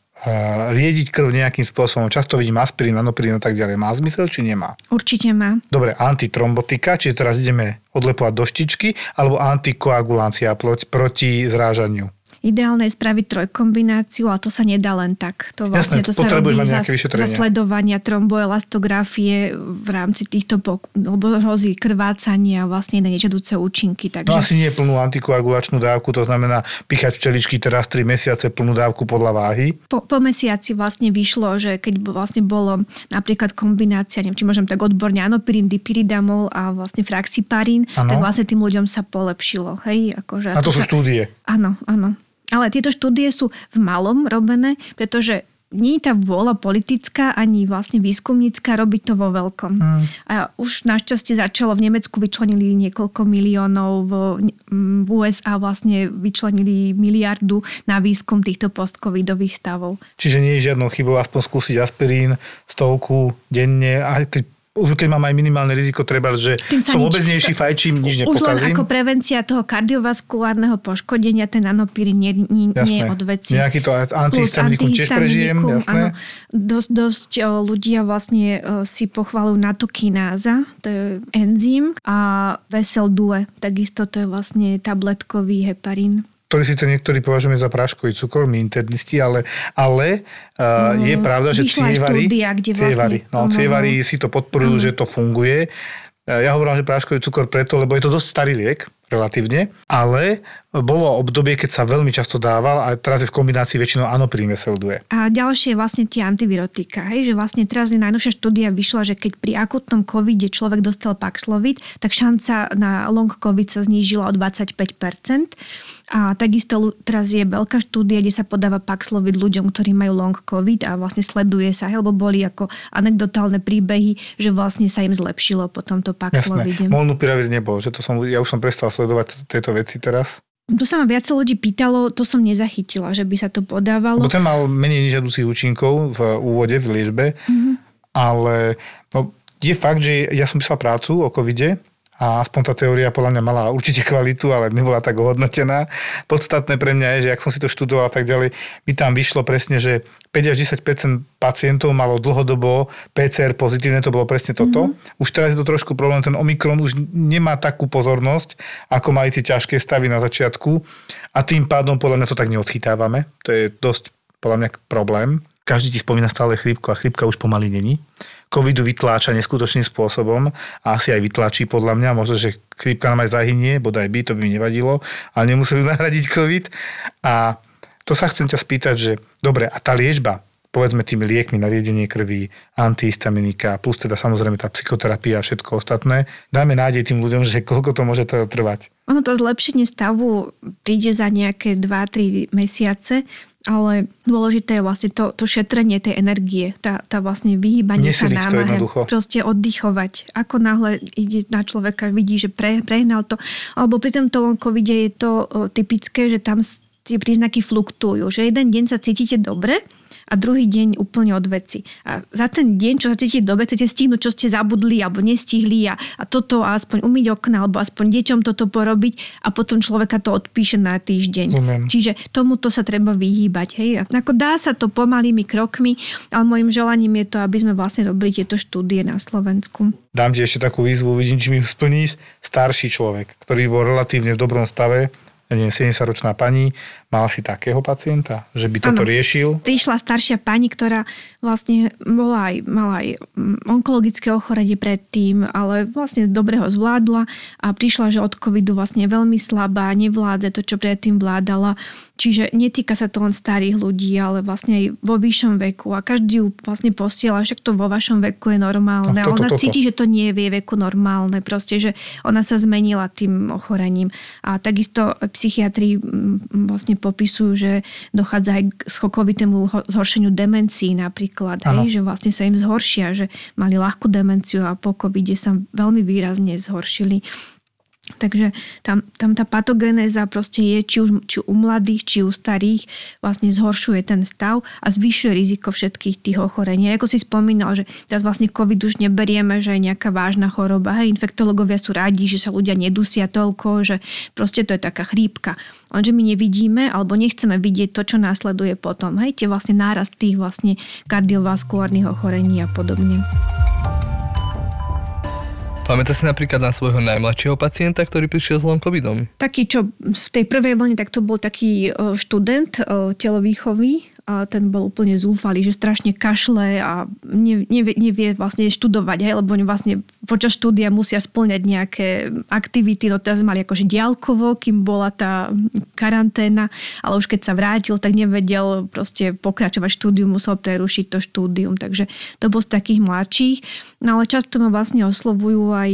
B: riediť krv nejakým spôsobom. Často vidím aspirín, anopirín a tak ďalej. Má zmysel, či nemá?
D: Určite má.
B: Dobre, antitrombotika, čiže teraz ideme odlepovať do štičky, alebo antikoagulácia proti zrážaniu.
D: Ideálne je spraviť trojkombináciu, a to sa nedá len tak. To vlastne
B: Jasné,
D: to sa robí za, za sledovania tromboelastografie v rámci týchto, pok- lebo hrozí krvácanie a vlastne nežadúce účinky. Takže
B: No asi nie plnú antikoagulačnú dávku, to znamená píchať včeličky teraz 3 mesiace plnú dávku podľa váhy.
D: po, po mesiaci vlastne vyšlo, že keď vlastne bolo napríklad kombinácia, neviem, či môžem tak odborne, anopirín, dipiridamol a vlastne fraxiparín,
B: Áno.
D: tak vlastne tým ľuďom sa polepšilo. Hej, akože,
B: A to sú
D: sa-
B: štúdie.
D: Áno, áno. Ale tieto štúdie sú v malom robené, pretože nie je tá vôľa politická ani vlastne výskumnícka robiť to vo veľkom.
B: Hmm.
D: A už našťastie začalo v Nemecku vyčlenili niekoľko miliónov, v USA vlastne vyčlenili miliardu na výskum týchto postcovidových stavov.
B: Čiže nie je žiadnou chybou aspoň skúsiť aspirín, stovku denne a keď, už keď mám aj minimálne riziko, treba, že som
D: nič-
B: obeznejší, fajčím, nič
D: Už len
B: nepokazím.
D: ako prevencia toho kardiovaskulárneho poškodenia, ten nanopírin nie, nie, nie je od veci.
B: Nejaký to antihistamikum tiež prežijem, jasné.
D: Áno, dosť, dosť ľudia vlastne si pochvalujú natokináza, to je enzym, a vesel due, takisto to je vlastne tabletkový heparín.
B: Ktorý síce niektorí považujeme za práškový cukor, my internisti, ale, ale uh, je pravda, že cievary,
D: štúdia, kde vlastne
B: cievary, no,
D: pomohlo.
B: cievary si to podporujú, že to funguje. Uh, Ja hovorím, že práškový cukor preto, lebo je to dosť starý liek relatívne, ale bolo obdobie, keď sa veľmi často dával a teraz je v kombinácii väčšinou anoprín selduje.
D: A ďalšie je vlastne tie antivirotika. Hej? Že vlastne teraz je najnovšia štúdia vyšla, že keď pri akutnom covide človek dostal Paxlovid, tak šanca na long covid sa znížila o 25%. A takisto teraz je veľká štúdia, kde sa podáva Paxlovid ľuďom, ktorí majú long covid a vlastne sleduje sa, lebo boli ako anekdotálne príbehy, že vlastne sa im zlepšilo po tomto Paxlovide.
B: Jasné. Molnupiravir nebol, že to som, ja už som prestal sledovať tieto veci teraz.
D: To sa ma viac ľudí pýtalo, to som nezachytila, že by sa to podávalo.
B: Bo ten mal menej nežiaducich účinkov v úvode, v liečbe, mm-hmm. ale no, je fakt, že ja som písal prácu o covide a aspoň tá teória podľa mňa mala určite kvalitu, ale nebola tak ohodnotená. Podstatné pre mňa je, že ak som si to študoval a tak ďalej, mi tam vyšlo presne, že 5 až 10 pacientov malo dlhodobo PCR pozitívne, to bolo presne toto. Mm-hmm. Už teraz je to trošku problém, ten Omikron už nemá takú pozornosť, ako mali tie ťažké stavy na začiatku a tým pádom podľa mňa to tak neodchytávame. To je dosť podľa mňa problém. Každý ti spomína stále chrípku a chrípka už pomaly není covidu vytláča neskutočným spôsobom a asi aj vytlačí podľa mňa. Možno, že chrípka nám aj zahynie, bodaj by, to by mi nevadilo, ale nemuseli *laughs* nahradiť covid. A to sa chcem ťa spýtať, že dobre, a tá liečba, povedzme tými liekmi na riedenie krvi, antihistaminika, plus teda samozrejme tá psychoterapia a všetko ostatné. Dáme nádej tým ľuďom, že koľko to môže to trvať.
D: Ono to zlepšenie stavu príde za nejaké 2-3 mesiace, ale dôležité je vlastne to, to šetrenie tej energie, tá, tá vlastne vyhýbanie sa námahe, proste oddychovať. Ako náhle ide na človeka, vidí, že pre, prehnal to. Alebo pri tomto covide je to o, typické, že tam tie príznaky fluktujú. Že jeden deň sa cítite dobre, a druhý deň úplne od veci. A za ten deň, čo sa cítite dobre, chcete stihnúť, čo ste zabudli alebo nestihli a, a toto a aspoň umyť okna alebo aspoň deťom toto porobiť a potom človeka to odpíše na týždeň.
B: Umiem.
D: Čiže tomuto sa treba vyhýbať. Hej? Ako dá sa to pomalými krokmi, ale môjim želaním je to, aby sme vlastne robili tieto štúdie na Slovensku.
B: Dám ti ešte takú výzvu, vidím, či mi ju splníš. Starší človek, ktorý bol relatívne v dobrom stave, 70-ročná pani, mal si takého pacienta, že by toto ano. riešil?
D: Prišla staršia pani, ktorá vlastne bola aj, mala aj mm, onkologické ochorenie predtým, ale vlastne dobre ho zvládla a prišla, že od covidu vlastne je veľmi slabá, nevládze to, čo predtým vládala. Čiže netýka sa to len starých ľudí, ale vlastne aj vo vyššom veku a každý ju vlastne posiela, však to vo vašom veku je normálne. A, toto, ona toto. cíti, že to nie je v jej veku normálne, proste, že ona sa zmenila tým ochorením. A takisto psychiatri mm, vlastne popisujú, že dochádza aj k schokovitému zhoršeniu demencií napríklad, hej, že vlastne sa im zhoršia, že mali ľahkú demenciu a po covide sa veľmi výrazne zhoršili. Takže tam, tam tá patogénéza proste je, či, už, či u mladých, či u starých, vlastne zhoršuje ten stav a zvyšuje riziko všetkých tých ochorení. Ako si spomínal, že teraz vlastne COVID už neberieme, že je nejaká vážna choroba. Hej, infektológovia sú radi, že sa ľudia nedusia toľko, že proste to je taká chrípka. Lenže my nevidíme alebo nechceme vidieť to, čo následuje potom. Hej, tie vlastne nárast tých vlastne kardiovaskulárnych ochorení a podobne.
C: Pamätá si napríklad na svojho najmladšieho pacienta, ktorý prišiel s long covidom?
D: Taký, čo v tej prvej vlne, tak to bol taký študent telovýchovy, a ten bol úplne zúfalý, že strašne kašle a nevie, nevie vlastne študovať, hej, lebo oni vlastne počas štúdia musia splňať nejaké aktivity, no teraz mali akože diálkovo, kým bola tá karanténa, ale už keď sa vrátil, tak nevedel proste pokračovať štúdium, musel prerušiť to štúdium, takže to bol z takých mladších. No ale často ma vlastne oslovujú aj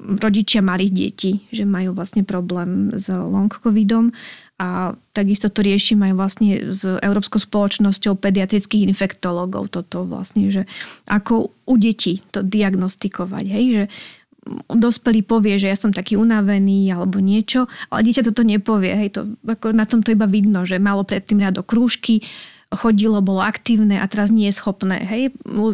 D: rodičia malých detí, že majú vlastne problém s long covidom a takisto to riešim aj vlastne s Európskou spoločnosťou pediatrických infektológov. Toto vlastne, že ako u detí to diagnostikovať, hej, že dospelý povie, že ja som taký unavený alebo niečo, ale dieťa toto nepovie. Hej, to, ako na tom to iba vidno, že malo predtým rádo krúžky, chodilo, bolo aktívne a teraz nie je schopné. Hej?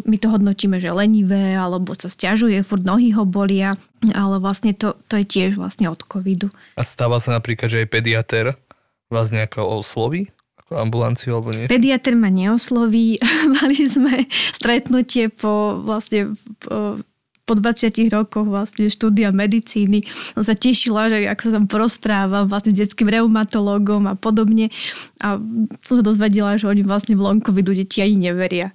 D: My to hodnotíme, že lenivé, alebo sa stiažuje, furt nohy ho bolia, ale vlastne to, to je tiež vlastne od covidu.
C: A stáva sa napríklad, že aj pediatér vás nejako osloví? Ambulanciu alebo niečo?
D: Pediatr ma neosloví. *laughs* Mali sme stretnutie po vlastne po, po 20 rokoch vlastne štúdia medicíny. Som sa tešila, že ako sa tam porozprávam vlastne detským reumatológom a podobne. A som sa dozvedela, že oni vlastne v long covidu deti ani neveria.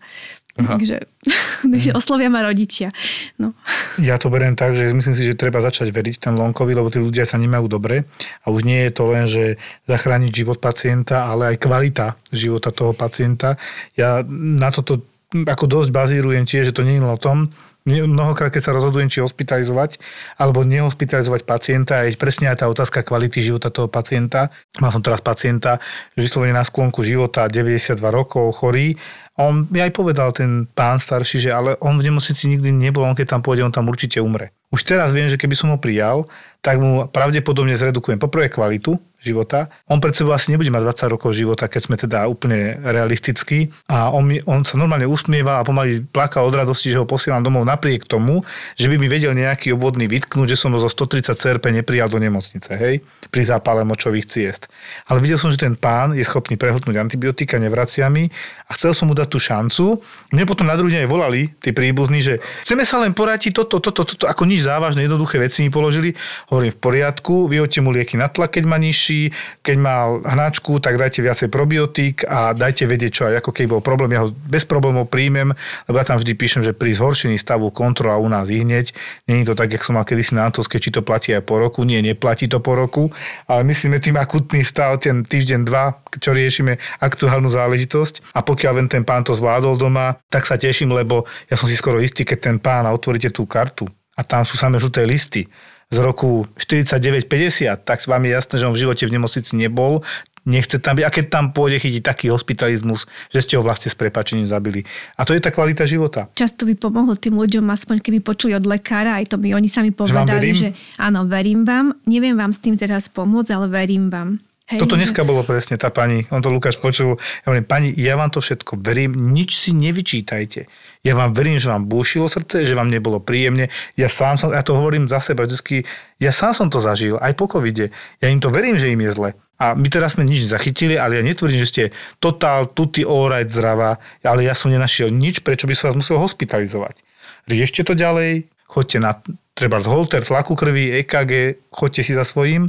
D: Takže, *laughs* takže oslovia ma rodičia. No.
B: Ja to beriem tak, že myslím si, že treba začať veriť ten Lonkovi, lebo tí ľudia sa nemajú dobre a už nie je to len, že zachrániť život pacienta, ale aj kvalita života toho pacienta. Ja na toto ako dosť bazírujem tiež, že to nie je o tom, mnohokrát, keď sa rozhodujem, či hospitalizovať alebo nehospitalizovať pacienta, je presne aj tá otázka kvality života toho pacienta. Mal som teraz pacienta, vyslovene na sklonku života, 92 rokov, chorý. On mi aj povedal, ten pán starší, že ale on v nemocnici nikdy nebol, on keď tam pôjde, on tam určite umre. Už teraz viem, že keby som ho prijal, tak mu pravdepodobne zredukujem poprvé kvalitu života. On pred sebou asi nebude mať 20 rokov života, keď sme teda úplne realistickí. A on, on sa normálne usmieva a pomaly plakal od radosti, že ho posielam domov napriek tomu, že by mi vedel nejaký obvodný vytknúť, že som ho zo 130 CRP neprijal do nemocnice, hej, pri zápale močových ciest. Ale videl som, že ten pán je schopný prehltnúť antibiotika, nevracia mi a chcel som mu dať tú šancu. Mne potom na druhý deň volali tí príbuzní, že chceme sa len poradiť toto, toto, toto, ako nič závažné, jednoduché veci mi položili. Hovorím v poriadku, vyhoďte mu lieky na tlak, keď má nižší, keď mal hnačku, tak dajte viacej probiotík a dajte vedieť, čo aj ako keď bol problém, ja ho bez problémov príjmem, lebo ja tam vždy píšem, že pri zhoršení stavu kontrola u nás i hneď. Není to tak, jak som mal kedysi na Antolske, či to platí aj po roku. Nie, neplatí to po roku, ale myslíme tým akutný stav, ten týždeň, dva, čo riešime aktuálnu záležitosť. A pokiaľ ven ten pán to zvládol doma, tak sa teším, lebo ja som si skoro istý, keď ten pán a otvoríte tú kartu a tam sú samé žlté listy z roku 49-50, tak vám je jasné, že on v živote v nemocnici nebol, nechce tam byť. A keď tam pôjde chytiť taký hospitalizmus, že ste ho vlastne s prepačením zabili. A to je tá kvalita života.
D: Často by pomohlo tým ľuďom, aspoň keby počuli od lekára, aj to by oni sami povedali, že, že áno, verím vám, neviem vám s tým teraz pomôcť, ale verím vám.
B: Hej, Toto dneska bolo presne tá pani, on to Lukáš počul, ja hovorím, pani, ja vám to všetko verím, nič si nevyčítajte. Ja vám verím, že vám búšilo srdce, že vám nebolo príjemne. Ja sám som, ja to hovorím za seba vždy, ja sám som to zažil, aj po covide. Ja im to verím, že im je zle. A my teraz sme nič zachytili, ale ja netvrdím, že ste totál, tutti all zdravá, ale ja som nenašiel nič, prečo by sa vás musel hospitalizovať. Riešte to ďalej, choďte na treba z holter, tlaku krvi, EKG, choďte si za svojím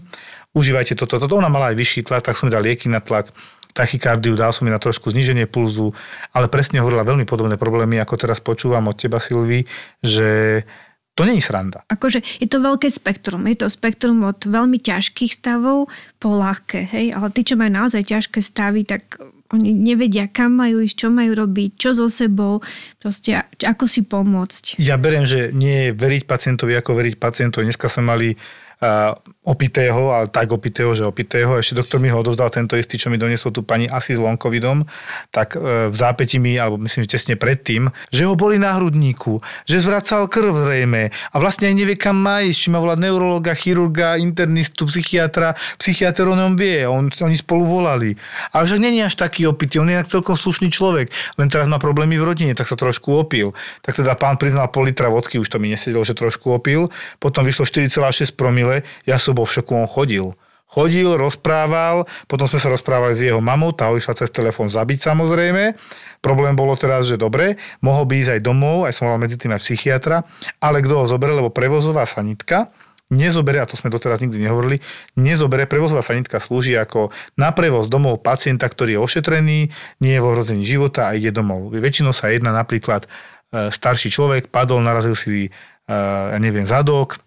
B: užívajte toto. Toto ona mala aj vyšší tlak, tak som dal lieky na tlak, tachykardiu, dal som jej na trošku zníženie pulzu, ale presne hovorila veľmi podobné problémy, ako teraz počúvam od teba, Silvi, že to nie je sranda.
D: Akože je to veľké spektrum. Je to spektrum od veľmi ťažkých stavov po ľahké, hej? Ale tí, čo majú naozaj ťažké stavy, tak oni nevedia, kam majú ísť, čo majú robiť, čo so sebou, proste ako si pomôcť.
B: Ja beriem, že nie je veriť pacientovi, ako veriť pacientovi. Dneska sme mali opitého, ale tak opitého, že opitého. Ešte doktor mi ho odovzdal tento istý, čo mi doniesol tu pani asi s lonkovidom, tak e, v zápäti mi, alebo myslím, že tesne predtým, že ho boli na hrudníku, že zvracal krv zrejme a vlastne aj nevie, kam má ísť, či má volať neurologa, chirurga, internistu, psychiatra. Psychiatr o ňom vie, on, oni spolu volali. Ale že není až taký opitý, on je celkom slušný človek, len teraz má problémy v rodine, tak sa trošku opil. Tak teda pán priznal pol litra vodky, už to mi nesedelo, že trošku opil. Potom vyšlo 4,6 promile promile, ja som bol v šoku, on chodil. Chodil, rozprával, potom sme sa rozprávali s jeho mamou, tá ho išla cez telefón zabiť samozrejme. Problém bolo teraz, že dobre, mohol by ísť aj domov, aj som mal medzi tým aj psychiatra, ale kto ho zoberie, lebo prevozová sanitka, nezobere, a to sme doteraz nikdy nehovorili, nezobere, prevozová sanitka slúži ako na prevoz domov pacienta, ktorý je ošetrený, nie je v ohrození života a ide domov. Väčšinou sa jedná napríklad e, starší človek, padol, narazil si, e, ja neviem, zadok,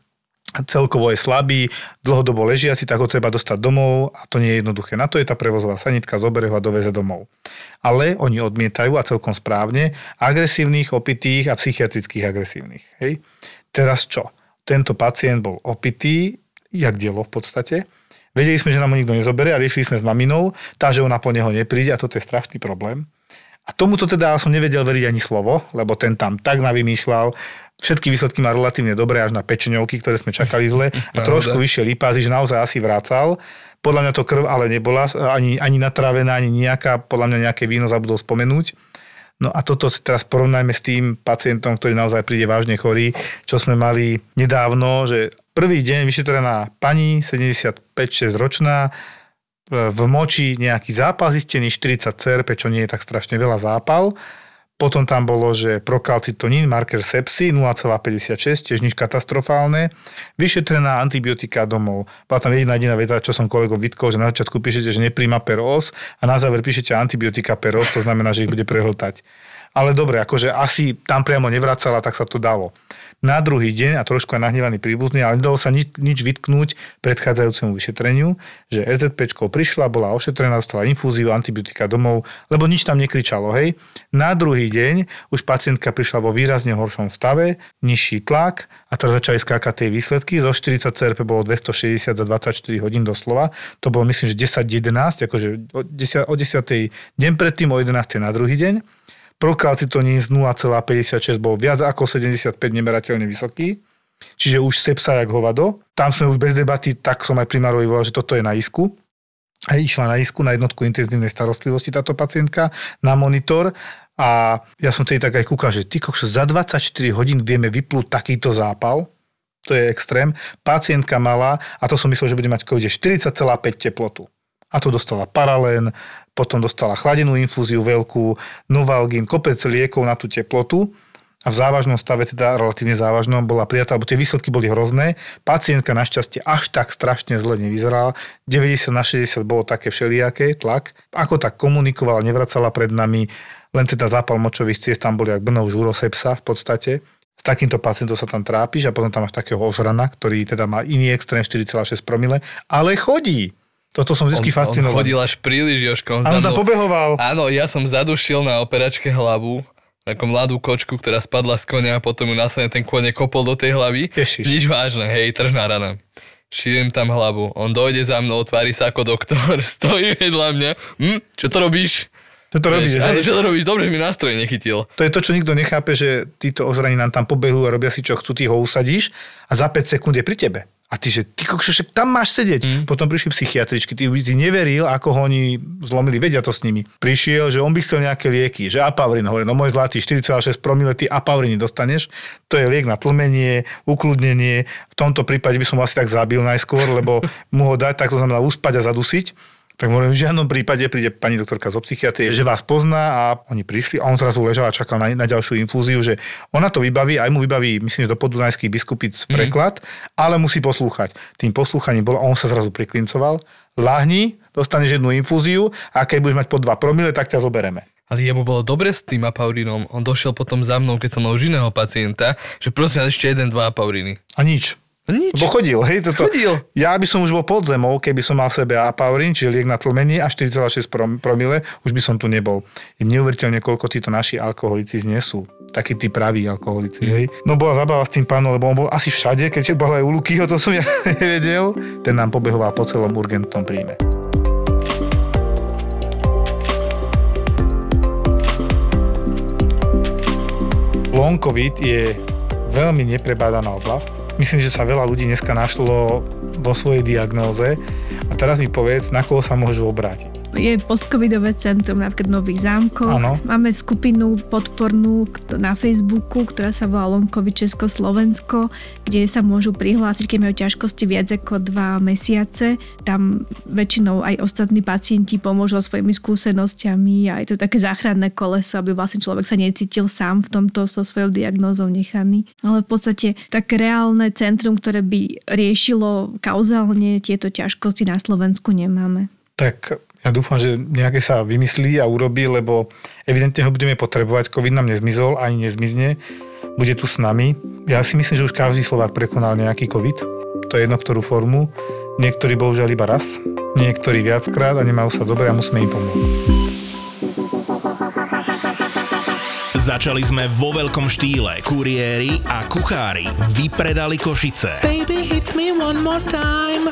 B: celkovo je slabý, dlhodobo ležiaci, tak ho treba dostať domov a to nie je jednoduché. Na to je tá prevozová sanitka, zoberie ho a doveze domov. Ale oni odmietajú a celkom správne agresívnych, opitých a psychiatrických agresívnych. Hej? Teraz čo? Tento pacient bol opitý, jak dielo v podstate. Vedeli sme, že nám ho nikto nezoberie a riešili sme s maminou, tá, že ona po neho nepríde a toto je strašný problém. A tomuto teda som nevedel veriť ani slovo, lebo ten tam tak navymýšľal, všetky výsledky má relatívne dobré až na pečeňovky, ktoré sme čakali zle a trošku vyššie lípázy, že naozaj asi vracal. Podľa mňa to krv ale nebola ani, ani natravená, ani nejaká, podľa mňa nejaké víno zabudol spomenúť. No a toto si teraz porovnajme s tým pacientom, ktorý naozaj príde vážne chorý, čo sme mali nedávno, že prvý deň vyšetrená pani, 75-6 ročná, v moči nejaký zápal zistený, 40 CRP, čo nie je tak strašne veľa zápal potom tam bolo, že prokalcitonín, marker sepsy 0,56, tiež nič katastrofálne. Vyšetrená antibiotika domov. Bola tam jediná jediná veta, čo som kolegom vytkol, že na začiatku píšete, že nepríjma per os a na záver píšete antibiotika per os, to znamená, že ich bude prehltať. Ale dobre, akože asi tam priamo nevracala, tak sa to dalo. Na druhý deň, a trošku aj nahnevaný príbuzný, ale nedalo sa nič, nič vytknúť predchádzajúcemu vyšetreniu, že RZP prišla, bola ošetrená, dostala infúziu, antibiotika domov, lebo nič tam nekričalo, hej. Na druhý deň už pacientka prišla vo výrazne horšom stave, nižší tlak a teraz začali skákať tie výsledky. Zo 40 CRP bolo 260 za 24 hodín doslova. To bolo myslím, že 10-11, akože o 10, o 10. deň predtým, o 11. na druhý deň Procalcitonín z 0,56 bol viac ako 75 nemerateľne vysoký, čiže už sepsa jak hovado. Tam sme už bez debaty, tak som aj primárovi volal, že toto je na isku. A išla na isku, na jednotku intenzívnej starostlivosti táto pacientka, na monitor a ja som tedy tak aj kúkal, že ty kokšo, za 24 hodín vieme vyplúť takýto zápal, to je extrém. Pacientka mala, a to som myslel, že bude mať COVID 40,5 teplotu. A to dostala paralén, potom dostala chladenú infúziu veľkú, Novalgin, kopec liekov na tú teplotu a v závažnom stave, teda relatívne závažnom, bola prijatá, lebo tie výsledky boli hrozné. Pacientka našťastie až tak strašne zle nevyzerala. 90 na 60 bolo také všelijaké, tlak. Ako tak komunikovala, nevracala pred nami, len teda zápal močových ciest, tam boli ak brnou žurosepsa v podstate. S takýmto pacientom sa tam trápiš a potom tam máš takého ožrana, ktorý teda má iný extrém 4,6 promile, ale chodí. Toto som vždy fascinoval.
C: On chodil až príliš, Joško.
B: Áno, tam pobehoval.
C: Áno, ja som zadušil na operačke hlavu, ako mladú kočku, ktorá spadla z konia a potom ju následne ten kone kopol do tej hlavy.
B: Ježiš.
C: Nič vážne, hej, tržná rana. Šijem tam hlavu. On dojde za mnou, tvári sa ako doktor, *laughs* stojí vedľa mňa. Hm, čo to robíš?
B: Čo to robíš?
C: Áno, čo to robíš? Dobre, že mi nástroj nechytil.
B: To je to, čo nikto nechápe, že títo ožraní nám tam pobehujú a robia si čo chcú, ty ho usadíš a za 5 sekúnd je pri tebe. A ty, že ty kokšo, však tam máš sedieť. Mm. Potom prišli psychiatričky, ty si neveril, ako ho oni zlomili, vedia to s nimi. Prišiel, že on by chcel nejaké lieky, že apaurin, hovorí, no môj zlatý, 4,6 promile, ty apauriny dostaneš, to je liek na tlmenie, ukludnenie, v tomto prípade by som asi tak zabil najskôr, lebo mu ho dať, tak to znamená uspať a zadusiť tak hovorím, v žiadnom prípade príde pani doktorka zo psychiatrie, že vás pozná a oni prišli a on zrazu ležal a čakal na, na ďalšiu infúziu, že ona to vybaví, aj mu vybaví, myslím, že do podunajských biskupic mm. preklad, ale musí poslúchať. Tým poslúchaním bolo, a on sa zrazu priklincoval, lahni, dostaneš jednu infúziu a keď budeš mať po 2 promile, tak ťa zobereme.
C: Ale jemu bolo dobre s tým apaurinom. On došiel potom za mnou, keď som mal už iného pacienta, že prosím ešte jeden, dva apauriny.
B: A nič.
C: Nič.
B: Bo chodil, hej, toto.
C: Chodil.
B: Ja by som už bol pod zemou, keby som mal v sebe apaurin, čiže liek na tlmenie a 4,6 promile, už by som tu nebol. Je neuveriteľne, koľko títo naši alkoholici znesú. Takí tí praví alkoholici, mm. hej. No bola zabava s tým pánom, lebo on bol asi všade, keď bol aj u Lukyho, to som ja *laughs* nevedel. Ten nám pobehoval po celom urgentnom príjme. Long COVID je veľmi neprebádaná oblasť Myslím, že sa veľa ľudí dneska našlo vo svojej diagnóze. A teraz mi povedz, na koho sa môžu obrátiť
D: je postcovidové centrum napríklad Nových zámkov.
B: Ano.
D: Máme skupinu podpornú na Facebooku, ktorá sa volá Lonkovi Česko-Slovensko, kde sa môžu prihlásiť, keď majú ťažkosti viac ako dva mesiace. Tam väčšinou aj ostatní pacienti pomôžu svojimi skúsenostiami a je to také záchranné koleso, aby vlastne človek sa necítil sám v tomto so svojou diagnózou nechaný. Ale v podstate také reálne centrum, ktoré by riešilo kauzálne tieto ťažkosti na Slovensku nemáme.
B: Tak ja dúfam, že nejaké sa vymyslí a urobí, lebo evidentne ho budeme potrebovať. COVID nám nezmizol, ani nezmizne. Bude tu s nami. Ja si myslím, že už každý Slovák prekonal nejaký COVID. To je jedno, ktorú formu. Niektorí bohužiaľ iba raz, niektorí viackrát a nemajú sa dobre a musíme im pomôcť.
A: Začali sme vo veľkom štýle. Kuriéri a kuchári vypredali Košice. Baby, hit me one more time.